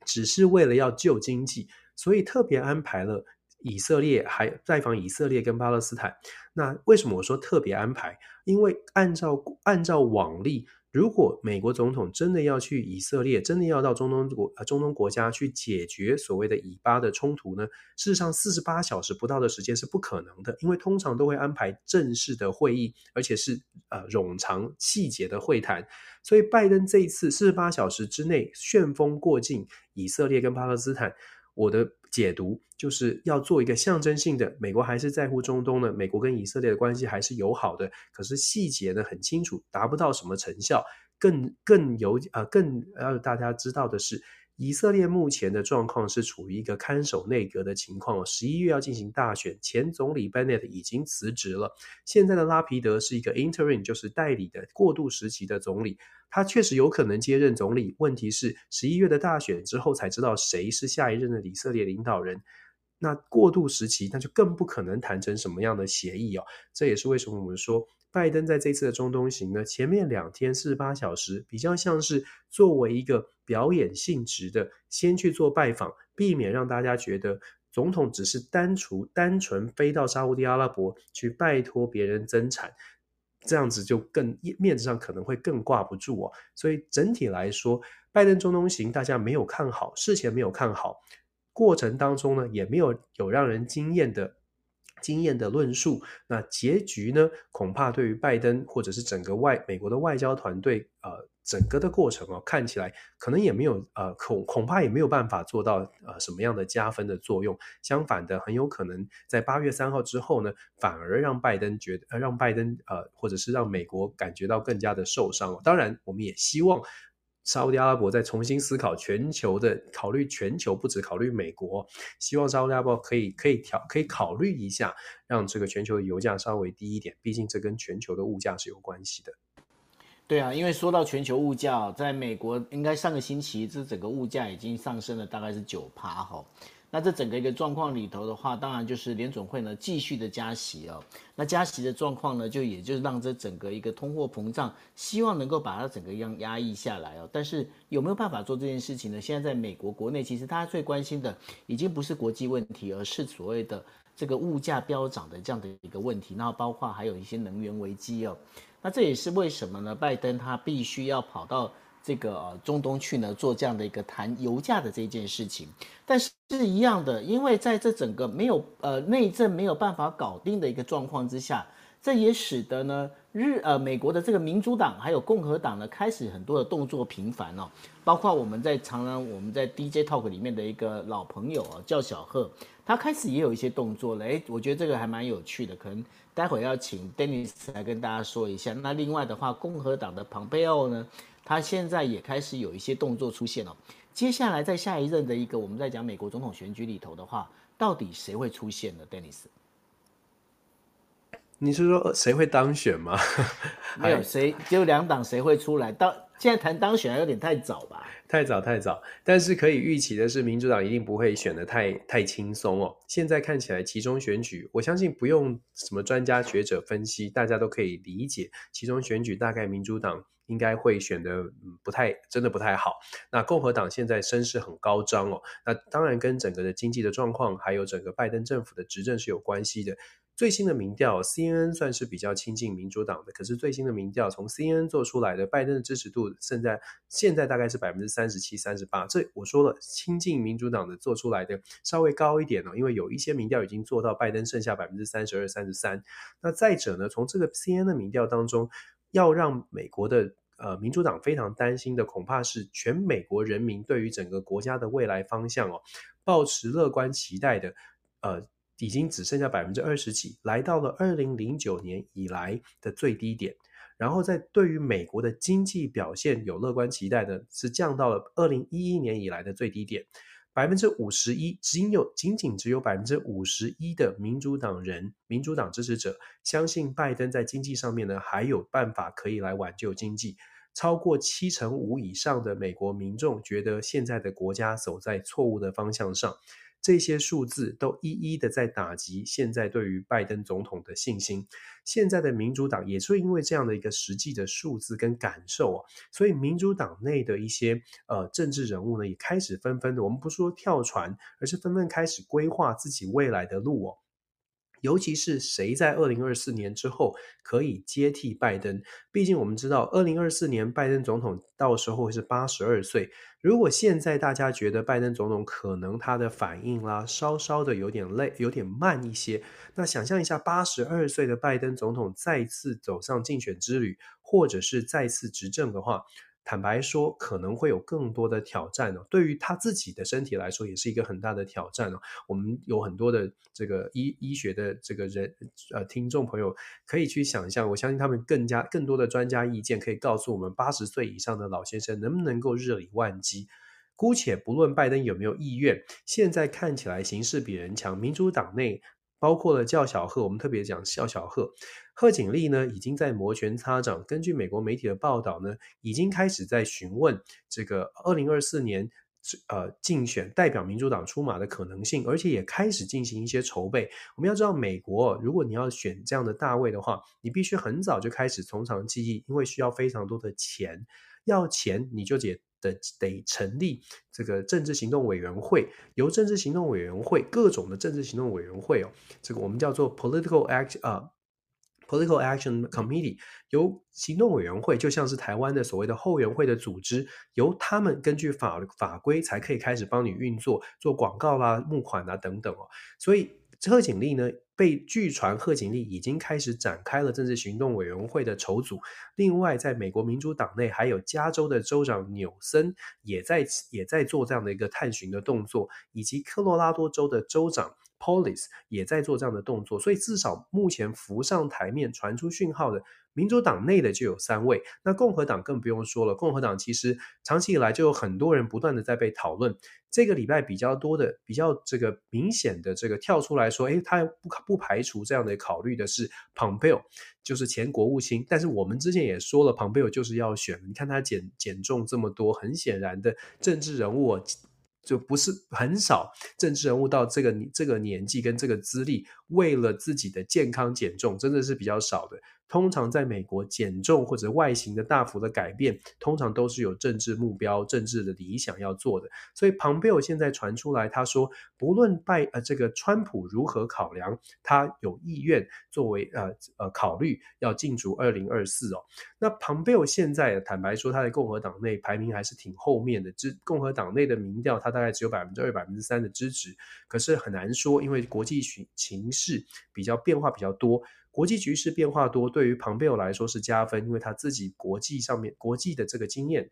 只是为了要救经济，所以特别安排了以色列还拜访以色列跟巴勒斯坦。那为什么我说特别安排？因为按照按照往例。如果美国总统真的要去以色列，真的要到中东国呃中东国家去解决所谓的以巴的冲突呢？事实上，四十八小时不到的时间是不可能的，因为通常都会安排正式的会议，而且是呃冗长细节的会谈。所以，拜登这一次四十八小时之内旋风过境以色列跟巴勒斯坦，我的。解读就是要做一个象征性的，美国还是在乎中东的，美国跟以色列的关系还是友好的，可是细节呢很清楚，达不到什么成效。更更有呃，更让大家知道的是。以色列目前的状况是处于一个看守内阁的情况，十一月要进行大选，前总理 Bennett 已经辞职了，现在的拉皮德是一个 interim，就是代理的过渡时期的总理，他确实有可能接任总理，问题是十一月的大选之后才知道谁是下一任的以色列领导人，那过渡时期那就更不可能谈成什么样的协议哦，这也是为什么我们说。拜登在这次的中东行呢，前面两天四十八小时比较像是作为一个表演性质的，先去做拜访，避免让大家觉得总统只是单纯单纯飞到沙乌地阿拉伯去拜托别人增产，这样子就更面子上可能会更挂不住哦。所以整体来说，拜登中东行大家没有看好，事前没有看好。过程当中呢，也没有有让人惊艳的。经验的论述，那结局呢？恐怕对于拜登或者是整个外美国的外交团队，呃，整个的过程哦，看起来可能也没有呃恐恐怕也没有办法做到呃什么样的加分的作用。相反的，很有可能在八月三号之后呢，反而让拜登觉得呃让拜登呃或者是让美国感觉到更加的受伤。当然，我们也希望。沙乌地阿拉伯在重新思考全球的考虑，全球不止考虑美国，希望沙乌地阿拉伯可以可以调可以考虑一下，让这个全球的油价稍微低一点，毕竟这跟全球的物价是有关系的。对啊，因为说到全球物价，在美国应该上个星期这整个物价已经上升了大概是九趴哈。那这整个一个状况里头的话，当然就是联准会呢继续的加息哦。那加息的状况呢，就也就是让这整个一个通货膨胀，希望能够把它整个样压抑下来哦。但是有没有办法做这件事情呢？现在在美国国内，其实大家最关心的已经不是国际问题，而是所谓的这个物价飙涨的这样的一个问题。然后包括还有一些能源危机哦。那这也是为什么呢？拜登他必须要跑到。这个呃中东去呢做这样的一个谈油价的这件事情，但是是一样的，因为在这整个没有呃内政没有办法搞定的一个状况之下，这也使得呢日呃美国的这个民主党还有共和党呢开始很多的动作频繁哦，包括我们在常常我们在 DJ Talk 里面的一个老朋友啊叫小贺，他开始也有一些动作了，诶，我觉得这个还蛮有趣的，可能待会要请 Dennis 来跟大家说一下。那另外的话，共和党的庞佩奥呢？他现在也开始有一些动作出现了。接下来在下一任的一个我们在讲美国总统选举里头的话，到底谁会出现呢？Dennis，你是说谁会当选吗？*laughs* 没有谁，就两党谁会出来？到现在谈当选还有点太早吧？太早太早。但是可以预期的是，民主党一定不会选得太太轻松哦。现在看起来，其中选举，我相信不用什么专家学者分析，大家都可以理解，其中选举大概民主党。应该会选的不太，真的不太好。那共和党现在声势很高涨哦，那当然跟整个的经济的状况，还有整个拜登政府的执政是有关系的。最新的民调，CNN 算是比较亲近民主党的，可是最新的民调从 CNN 做出来的，拜登的支持度现在现在大概是百分之三十七、三十八。这我说了，亲近民主党的做出来的稍微高一点呢，因为有一些民调已经做到拜登剩下百分之三十二、三十三。那再者呢，从这个 CNN 的民调当中，要让美国的呃，民主党非常担心的，恐怕是全美国人民对于整个国家的未来方向哦，抱持乐观期待的，呃，已经只剩下百分之二十几，来到了二零零九年以来的最低点。然后在对于美国的经济表现有乐观期待的，是降到了二零一一年以来的最低点。百分之五十一，仅有仅仅只有百分之五十一的民主党人、民主党支持者相信拜登在经济上面呢还有办法可以来挽救经济。超过七成五以上的美国民众觉得现在的国家走在错误的方向上。这些数字都一一的在打击现在对于拜登总统的信心。现在的民主党也是因为这样的一个实际的数字跟感受啊，所以民主党内的一些呃政治人物呢，也开始纷纷的，我们不说跳船，而是纷纷开始规划自己未来的路哦。尤其是谁在二零二四年之后可以接替拜登？毕竟我们知道，二零二四年拜登总统到时候是八十二岁。如果现在大家觉得拜登总统可能他的反应啦，稍稍的有点累，有点慢一些，那想象一下，八十二岁的拜登总统再次走上竞选之旅，或者是再次执政的话。坦白说，可能会有更多的挑战哦。对于他自己的身体来说，也是一个很大的挑战哦。我们有很多的这个医医学的这个人呃听众朋友，可以去想象，我相信他们更加更多的专家意见可以告诉我们，八十岁以上的老先生能不能够日理万机。姑且不论拜登有没有意愿，现在看起来形势比人强，民主党内。包括了叫小贺，我们特别讲叫小贺，贺锦丽呢已经在摩拳擦掌。根据美国媒体的报道呢，已经开始在询问这个二零二四年呃竞选代表民主党出马的可能性，而且也开始进行一些筹备。我们要知道，美国如果你要选这样的大位的话，你必须很早就开始从长计议，因为需要非常多的钱，要钱你就得。的得成立这个政治行动委员会，由政治行动委员会各种的政治行动委员会哦，这个我们叫做 political act 啊、Political Action Committee 由行动委员会，就像是台湾的所谓的后援会的组织，由他们根据法律法规才可以开始帮你运作，做广告啦、募款啊等等哦。所以贺锦丽呢，被据传贺锦丽已经开始展开了政治行动委员会的筹组。另外，在美国民主党内，还有加州的州长纽森也在也在做这样的一个探寻的动作，以及科罗拉多州的州长。Polis 也在做这样的动作，所以至少目前浮上台面、传出讯号的民主党内的就有三位，那共和党更不用说了。共和党其实长期以来就有很多人不断的在被讨论。这个礼拜比较多的、比较这个明显的这个跳出来说，诶，他不不排除这样的考虑的是 Pompeo，就是前国务卿。但是我们之前也说了，Pompeo 就是要选，你看他减减重这么多，很显然的政治人物。就不是很少政治人物到这个这个年纪跟这个资历，为了自己的健康减重，真的是比较少的。通常在美国，减重或者外形的大幅的改变，通常都是有政治目标、政治的理想要做的。所以，庞贝奥现在传出来，他说，不论拜呃这个川普如何考量，他有意愿作为呃呃考虑要竞逐二零二四哦。那庞贝奥现在坦白说，他在共和党内排名还是挺后面的，支共和党内的民调，他大概只有百分之二、百分之三的支持。可是很难说，因为国际情情势比较变化比较多。国际局势变化多，对于庞贝尔来说是加分，因为他自己国际上面国际的这个经验。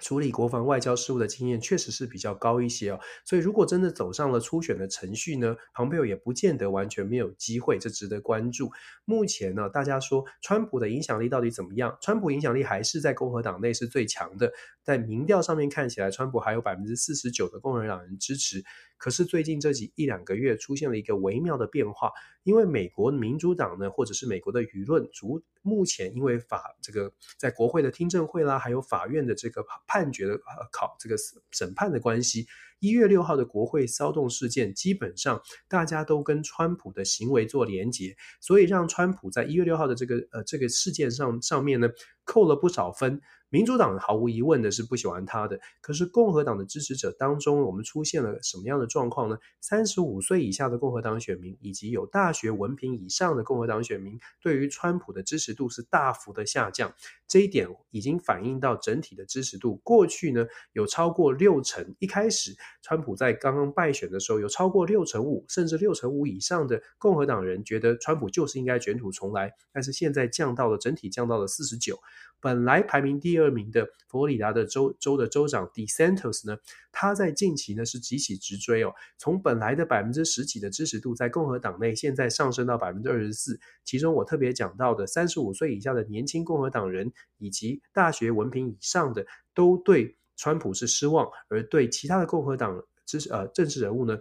处理国防外交事务的经验确实是比较高一些哦，所以如果真的走上了初选的程序呢，庞贝奥也不见得完全没有机会，这值得关注。目前呢，大家说川普的影响力到底怎么样？川普影响力还是在共和党内是最强的，在民调上面看起来，川普还有百分之四十九的共和党人支持。可是最近这几一两个月出现了一个微妙的变化，因为美国民主党呢，或者是美国的舆论，主目前因为法这个在国会的听证会啦，还有法院的这个判决的考这个审判的关系，一月六号的国会骚动事件，基本上大家都跟川普的行为做连结，所以让川普在一月六号的这个呃这个事件上上面呢，扣了不少分。民主党毫无疑问的是不喜欢他的，可是共和党的支持者当中，我们出现了什么样的状况呢？三十五岁以下的共和党选民以及有大学文凭以上的共和党选民，对于川普的支持度是大幅的下降。这一点已经反映到整体的支持度。过去呢，有超过六成，一开始川普在刚刚败选的时候，有超过六成五，甚至六成五以上的共和党人觉得川普就是应该卷土重来。但是现在降到了整体降到了四十九。本来排名第二名的佛罗里达的州州的州长 DeSantis 呢，他在近期呢是急起直追哦，从本来的百分之十几的支持度，在共和党内现在上升到百分之二十四。其中我特别讲到的三十五岁以下的年轻共和党人，以及大学文凭以上的，都对川普是失望，而对其他的共和党支持呃政治人物呢，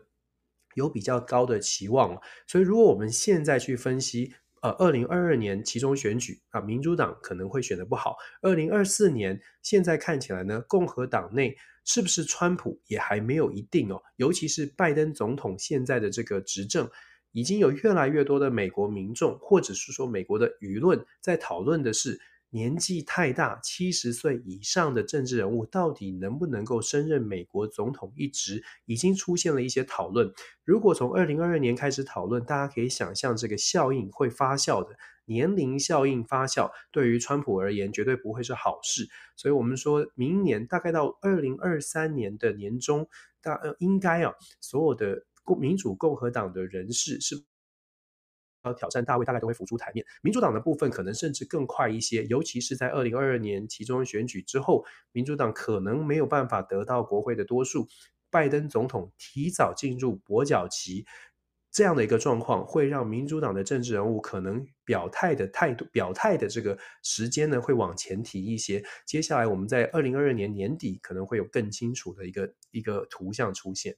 有比较高的期望。所以如果我们现在去分析。呃，二零二二年其中选举啊，民主党可能会选的不好。二零二四年现在看起来呢，共和党内是不是川普也还没有一定哦。尤其是拜登总统现在的这个执政，已经有越来越多的美国民众，或者是说美国的舆论在讨论的是。年纪太大，七十岁以上的政治人物到底能不能够升任美国总统一职，已经出现了一些讨论。如果从二零二二年开始讨论，大家可以想象这个效应会发酵的，年龄效应发酵，对于川普而言绝对不会是好事。所以，我们说明年大概到二零二三年的年中，大呃应该啊，所有的共民主共和党的人士是。要挑战大卫，大概都会浮出台面。民主党的部分可能甚至更快一些，尤其是在二零二二年其中选举之后，民主党可能没有办法得到国会的多数，拜登总统提早进入跛脚期，这样的一个状况，会让民主党的政治人物可能表态的态度、表态的这个时间呢，会往前提一些。接下来我们在二零二二年年底可能会有更清楚的一个一个图像出现。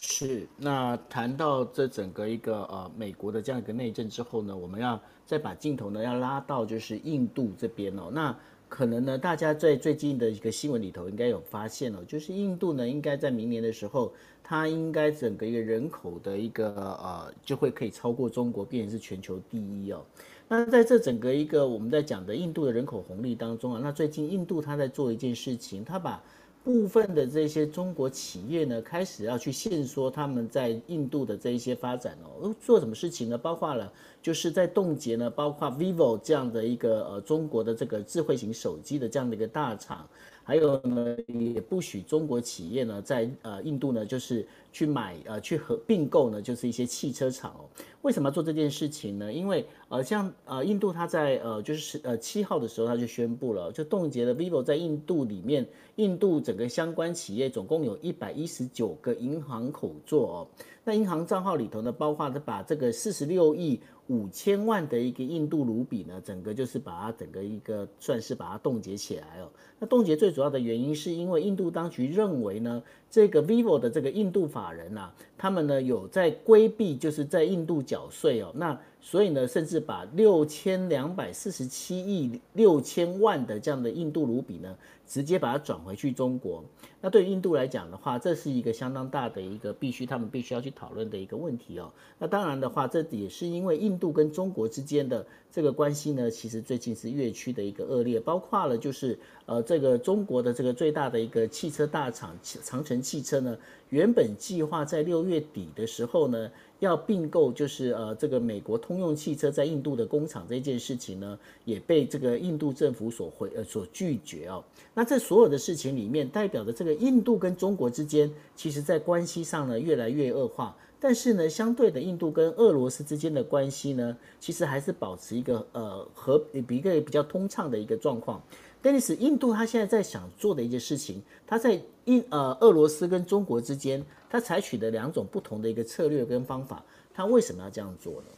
是，那谈到这整个一个呃美国的这样一个内政之后呢，我们要再把镜头呢要拉到就是印度这边哦。那可能呢，大家在最近的一个新闻里头应该有发现哦，就是印度呢应该在明年的时候，它应该整个一个人口的一个呃就会可以超过中国，变成是全球第一哦。那在这整个一个我们在讲的印度的人口红利当中啊，那最近印度它在做一件事情，它把部分的这些中国企业呢，开始要去限缩他们在印度的这一些发展哦，做什么事情呢？包括了就是在冻结呢，包括 vivo 这样的一个呃中国的这个智慧型手机的这样的一个大厂。还有呢，也不许中国企业呢在呃印度呢，就是去买呃去合并购呢，就是一些汽车厂哦。为什么要做这件事情呢？因为呃像呃印度它在呃就是呃七号的时候，它就宣布了，就冻结了 vivo 在印度里面，印度整个相关企业总共有一百一十九个银行口座哦。那银行账号里头呢，包括它把这个四十六亿。五千万的一个印度卢比呢，整个就是把它整个一个算是把它冻结起来哦。那冻结最主要的原因是因为印度当局认为呢，这个 vivo 的这个印度法人、啊，他们呢有在规避，就是在印度缴税哦。那所以呢，甚至把六千两百四十七亿六千万的这样的印度卢比呢，直接把它转回去中国。那对于印度来讲的话，这是一个相当大的一个必须他们必须要去讨论的一个问题哦。那当然的话，这也是因为印度跟中国之间的这个关系呢，其实最近是越趋的一个恶劣，包括了就是呃这个中国的这个最大的一个汽车大厂长城汽车呢，原本计划在六月底的时候呢。要并购就是呃这个美国通用汽车在印度的工厂这件事情呢，也被这个印度政府所回呃所拒绝哦。那这所有的事情里面，代表着这个印度跟中国之间，其实在关系上呢越来越恶化。但是呢，相对的，印度跟俄罗斯之间的关系呢，其实还是保持一个呃和比一个比较通畅的一个状况。但是印度他现在在想做的一件事情，他在印呃俄罗斯跟中国之间，他采取的两种不同的一个策略跟方法，他为什么要这样做呢？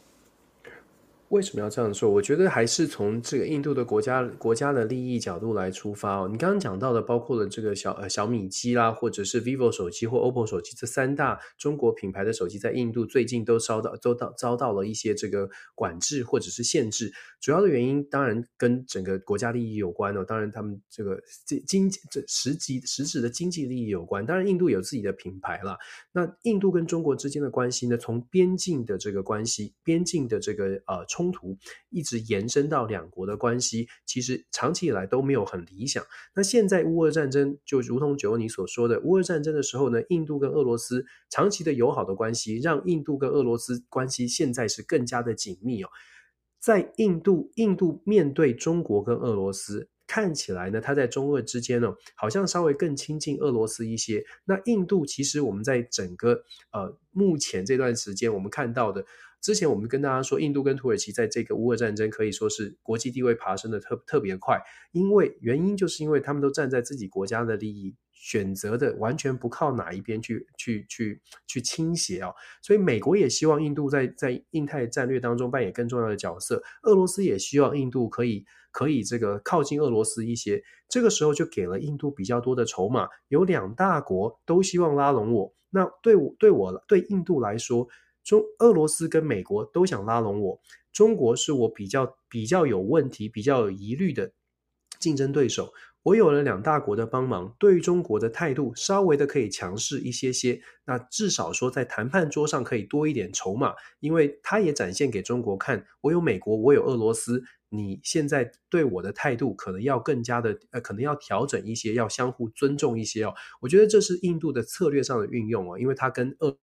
为什么要这样说？我觉得还是从这个印度的国家国家的利益角度来出发哦。你刚刚讲到的，包括了这个小呃小米机啦，或者是 vivo 手机或 OPPO 手机这三大中国品牌的手机，在印度最近都遭到都到遭到了一些这个管制或者是限制。主要的原因当然跟整个国家利益有关哦。当然他们这个经经这实际实质的经济利益有关。当然印度有自己的品牌啦。那印度跟中国之间的关系呢？从边境的这个关系，边境的这个呃。冲突一直延伸到两国的关系，其实长期以来都没有很理想。那现在乌俄战争就如同九欧你所说的，乌俄战争的时候呢，印度跟俄罗斯长期的友好的关系，让印度跟俄罗斯关系现在是更加的紧密哦。在印度，印度面对中国跟俄罗斯，看起来呢，它在中俄之间呢，好像稍微更亲近俄罗斯一些。那印度其实我们在整个呃目前这段时间，我们看到的。之前我们跟大家说，印度跟土耳其在这个乌俄战争可以说是国际地位爬升的特特别快，因为原因就是因为他们都站在自己国家的利益，选择的完全不靠哪一边去去去去倾斜啊，所以美国也希望印度在在印太战略当中扮演更重要的角色，俄罗斯也希望印度可以可以这个靠近俄罗斯一些，这个时候就给了印度比较多的筹码，有两大国都希望拉拢我，那对我对我对印度来说。中俄罗斯跟美国都想拉拢我，中国是我比较比较有问题、比较有疑虑的竞争对手。我有了两大国的帮忙，对于中国的态度稍微的可以强势一些些。那至少说在谈判桌上可以多一点筹码，因为他也展现给中国看，我有美国，我有俄罗斯，你现在对我的态度可能要更加的呃，可能要调整一些，要相互尊重一些哦。我觉得这是印度的策略上的运用哦，因为他跟俄。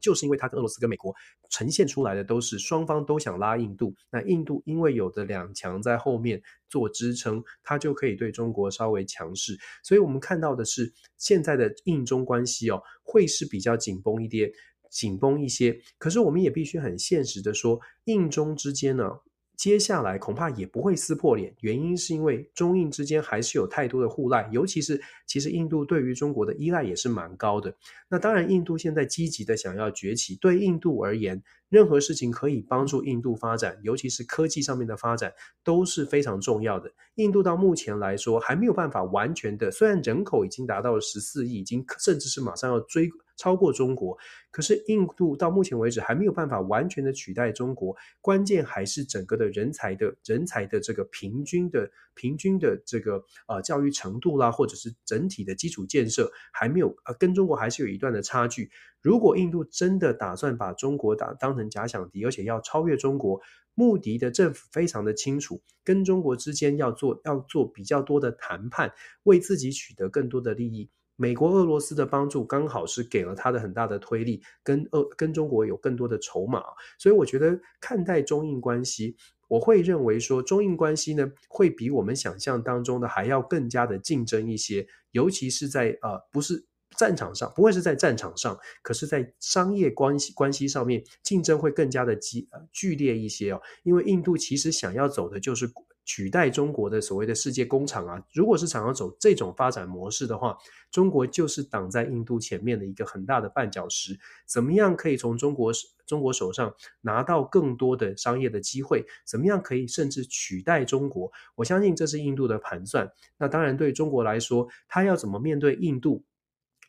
就是因为它跟俄罗斯跟美国呈现出来的都是双方都想拉印度，那印度因为有的两强在后面做支撑，它就可以对中国稍微强势。所以我们看到的是现在的印中关系哦，会是比较紧绷一点，紧绷一些。可是我们也必须很现实的说，印中之间呢。接下来恐怕也不会撕破脸，原因是因为中印之间还是有太多的互赖，尤其是其实印度对于中国的依赖也是蛮高的。那当然，印度现在积极的想要崛起，对印度而言，任何事情可以帮助印度发展，尤其是科技上面的发展都是非常重要的。印度到目前来说还没有办法完全的，虽然人口已经达到了十四亿，已经甚至是马上要追。超过中国。可是印度到目前为止还没有办法完全的取代中国，关键还是整个的人才的人才的这个平均的平均的这个呃教育程度啦，或者是整体的基础建设还没有呃跟中国还是有一段的差距。如果印度真的打算把中国打当成假想敌，而且要超越中国，目的的政府非常的清楚，跟中国之间要做要做比较多的谈判，为自己取得更多的利益。美国、俄罗斯的帮助刚好是给了他的很大的推力，跟俄跟中国有更多的筹码，所以我觉得看待中印关系，我会认为说中印关系呢会比我们想象当中的还要更加的竞争一些，尤其是在呃不是战场上，不会是在战场上，可是在商业关系关系上面竞争会更加的激呃剧烈一些哦，因为印度其实想要走的就是。取代中国的所谓的世界工厂啊，如果是想要走这种发展模式的话，中国就是挡在印度前面的一个很大的绊脚石。怎么样可以从中国中国手上拿到更多的商业的机会？怎么样可以甚至取代中国？我相信这是印度的盘算。那当然，对中国来说，他要怎么面对印度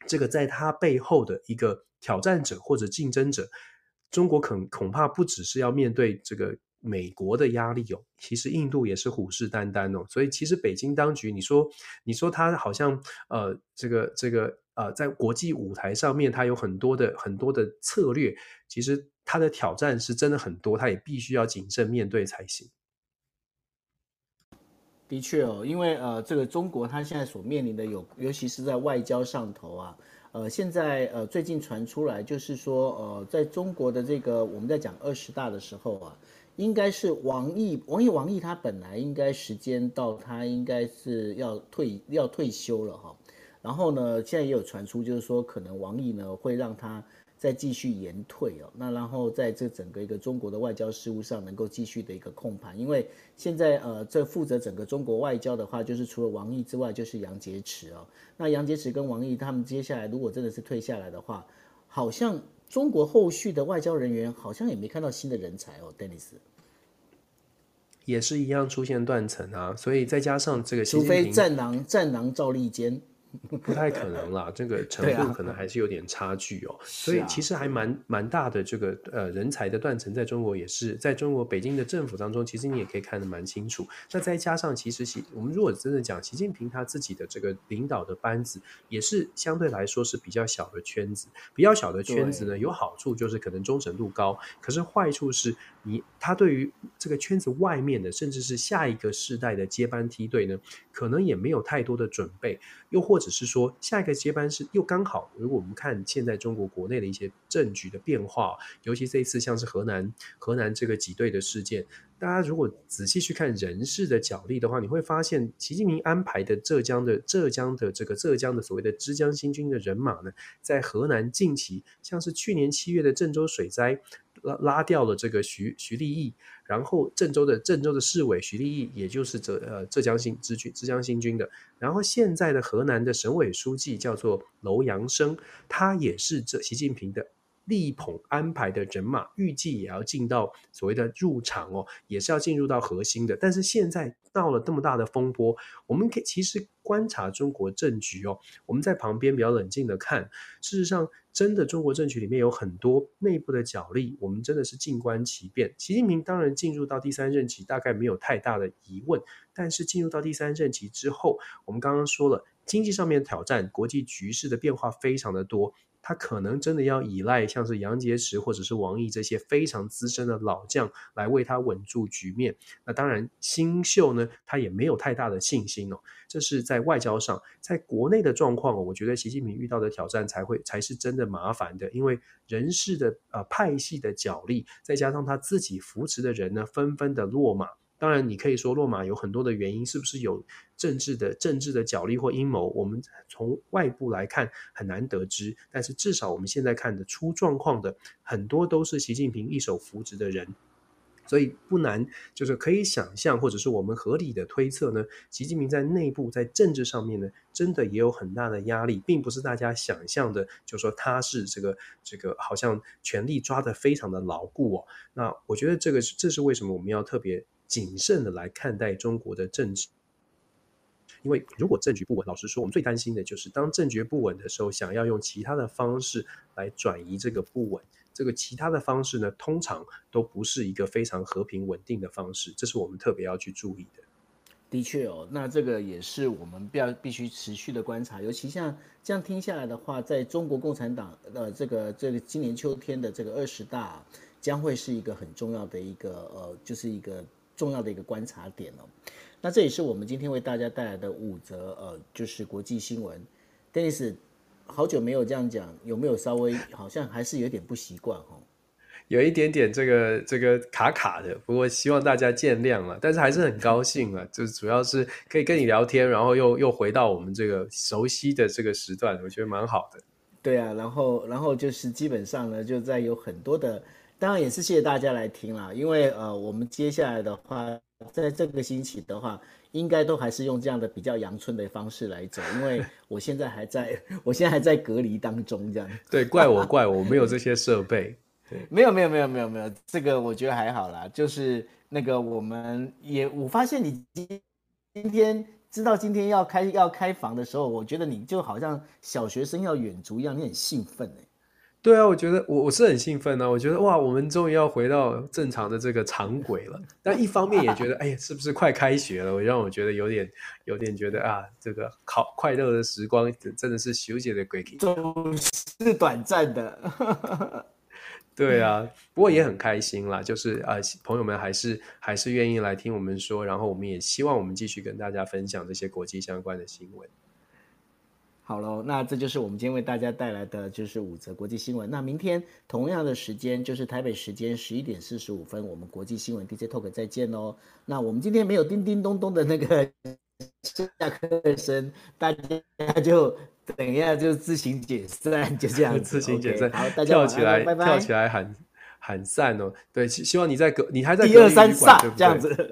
这个在他背后的一个挑战者或者竞争者？中国恐恐怕不只是要面对这个。美国的压力哦，其实印度也是虎视眈眈哦，所以其实北京当局，你说你说他好像呃这个这个呃在国际舞台上面，他有很多的很多的策略，其实他的挑战是真的很多，他也必须要谨慎面对才行。的确哦，因为呃这个中国他现在所面临的有，尤其是在外交上头啊，呃现在呃最近传出来就是说呃在中国的这个我们在讲二十大的时候啊。应该是王毅，王毅，王毅他本来应该时间到，他应该是要退要退休了哈。然后呢，现在也有传出，就是说可能王毅呢会让他再继续延退哦。那然后在这整个一个中国的外交事务上能够继续的一个控盘，因为现在呃这负责整个中国外交的话，就是除了王毅之外，就是杨洁篪哦。那杨洁篪跟王毅他们接下来如果真的是退下来的话，好像。中国后续的外交人员好像也没看到新的人才哦，Dennis，也是一样出现断层啊，所以再加上这个，除非战狼战狼赵立坚。*laughs* 不太可能啦，这个程度可能还是有点差距哦。啊、所以其实还蛮蛮大的这个呃人才的断层，在中国也是在中国北京的政府当中，其实你也可以看得蛮清楚。那再加上其实习，我们如果真的讲习近平他自己的这个领导的班子，也是相对来说是比较小的圈子。比较小的圈子呢，有好处就是可能忠诚度高，可是坏处是你他对于这个圈子外面的，甚至是下一个世代的接班梯队呢，可能也没有太多的准备，又或者是说下一个接班是又刚好，如果我们看现在中国国内的一些政局的变化，尤其这一次像是河南河南这个挤兑的事件，大家如果仔细去看人事的角力的话，你会发现习近平安排的浙江的浙江的这个浙江的所谓的枝江新军的人马呢，在河南近期像是去年七月的郑州水灾。拉拉掉了这个徐徐立毅，然后郑州的郑州的市委徐立毅，也就是浙呃浙江新支军浙江新军的，然后现在的河南的省委书记叫做楼阳生，他也是这习近平的力捧安排的人马，预计也要进到所谓的入场哦，也是要进入到核心的。但是现在闹了这么大的风波，我们可以其实观察中国政局哦，我们在旁边比较冷静的看，事实上。真的，中国政局里面有很多内部的角力，我们真的是静观其变。习近平当然进入到第三任期，大概没有太大的疑问。但是进入到第三任期之后，我们刚刚说了，经济上面的挑战，国际局势的变化非常的多。他可能真的要依赖像是杨洁篪或者是王毅这些非常资深的老将来为他稳住局面。那当然，新秀呢，他也没有太大的信心哦。这是在外交上，在国内的状况，我觉得习近平遇到的挑战才会才是真的麻烦的，因为人事的呃派系的角力，再加上他自己扶持的人呢，纷纷的落马。当然，你可以说落马有很多的原因，是不是有政治的政治的角力或阴谋？我们从外部来看很难得知。但是至少我们现在看的出状况的很多都是习近平一手扶植的人，所以不难，就是可以想象，或者是我们合理的推测呢，习近平在内部在政治上面呢，真的也有很大的压力，并不是大家想象的，就说他是这个这个好像权力抓得非常的牢固哦。那我觉得这个是这是为什么我们要特别。谨慎的来看待中国的政治，因为如果政局不稳，老实说，我们最担心的就是当政局不稳的时候，想要用其他的方式来转移这个不稳。这个其他的方式呢，通常都不是一个非常和平稳定的方式，这是我们特别要去注意的。的确哦，那这个也是我们必要必须持续的观察，尤其像这样听下来的话，在中国共产党呃这个这个今年秋天的这个二十大，将会是一个很重要的一个呃，就是一个重要的一个观察点哦。那这也是我们今天为大家带来的五则呃，就是国际新闻。Dennis，好久没有这样讲，有没有稍微好像还是有点不习惯哦？有一点点这个这个卡卡的，不过希望大家见谅了。但是还是很高兴了，就是主要是可以跟你聊天，然后又又回到我们这个熟悉的这个时段，我觉得蛮好的。对啊，然后然后就是基本上呢，就在有很多的，当然也是谢谢大家来听啦。因为呃，我们接下来的话，在这个星期的话，应该都还是用这样的比较阳春的方式来走，因为 *laughs* 我现在还在，*laughs* 我现在还在隔离当中，这样。对，怪我怪我没有这些设备。没有没有没有没有没有，这个我觉得还好啦。就是那个我们也，我发现你今今天知道今天要开要开房的时候，我觉得你就好像小学生要远足一样，你很兴奋哎。对啊，我觉得我我是很兴奋啊。我觉得哇，我们终于要回到正常的这个常轨了。*laughs* 但一方面也觉得，哎呀，是不是快开学了？我让我觉得有点有点觉得啊，这个好快乐的时光真的是休息的鬼气，总是短暂的。*laughs* *laughs* 对啊，不过也很开心啦，就是呃，朋友们还是还是愿意来听我们说，然后我们也希望我们继续跟大家分享这些国际相关的新闻。好喽，那这就是我们今天为大家带来的就是五则国际新闻。那明天同样的时间，就是台北时间十一点四十五分，我们国际新闻 DJ Talk 再见喽。那我们今天没有叮叮咚咚的那个下课声，大家就。等一下就自行解散，就这样自行解散，好，大家跳起来，拜拜，跳起来喊喊散哦。对，希希望你在隔，你还在一二三散这样子。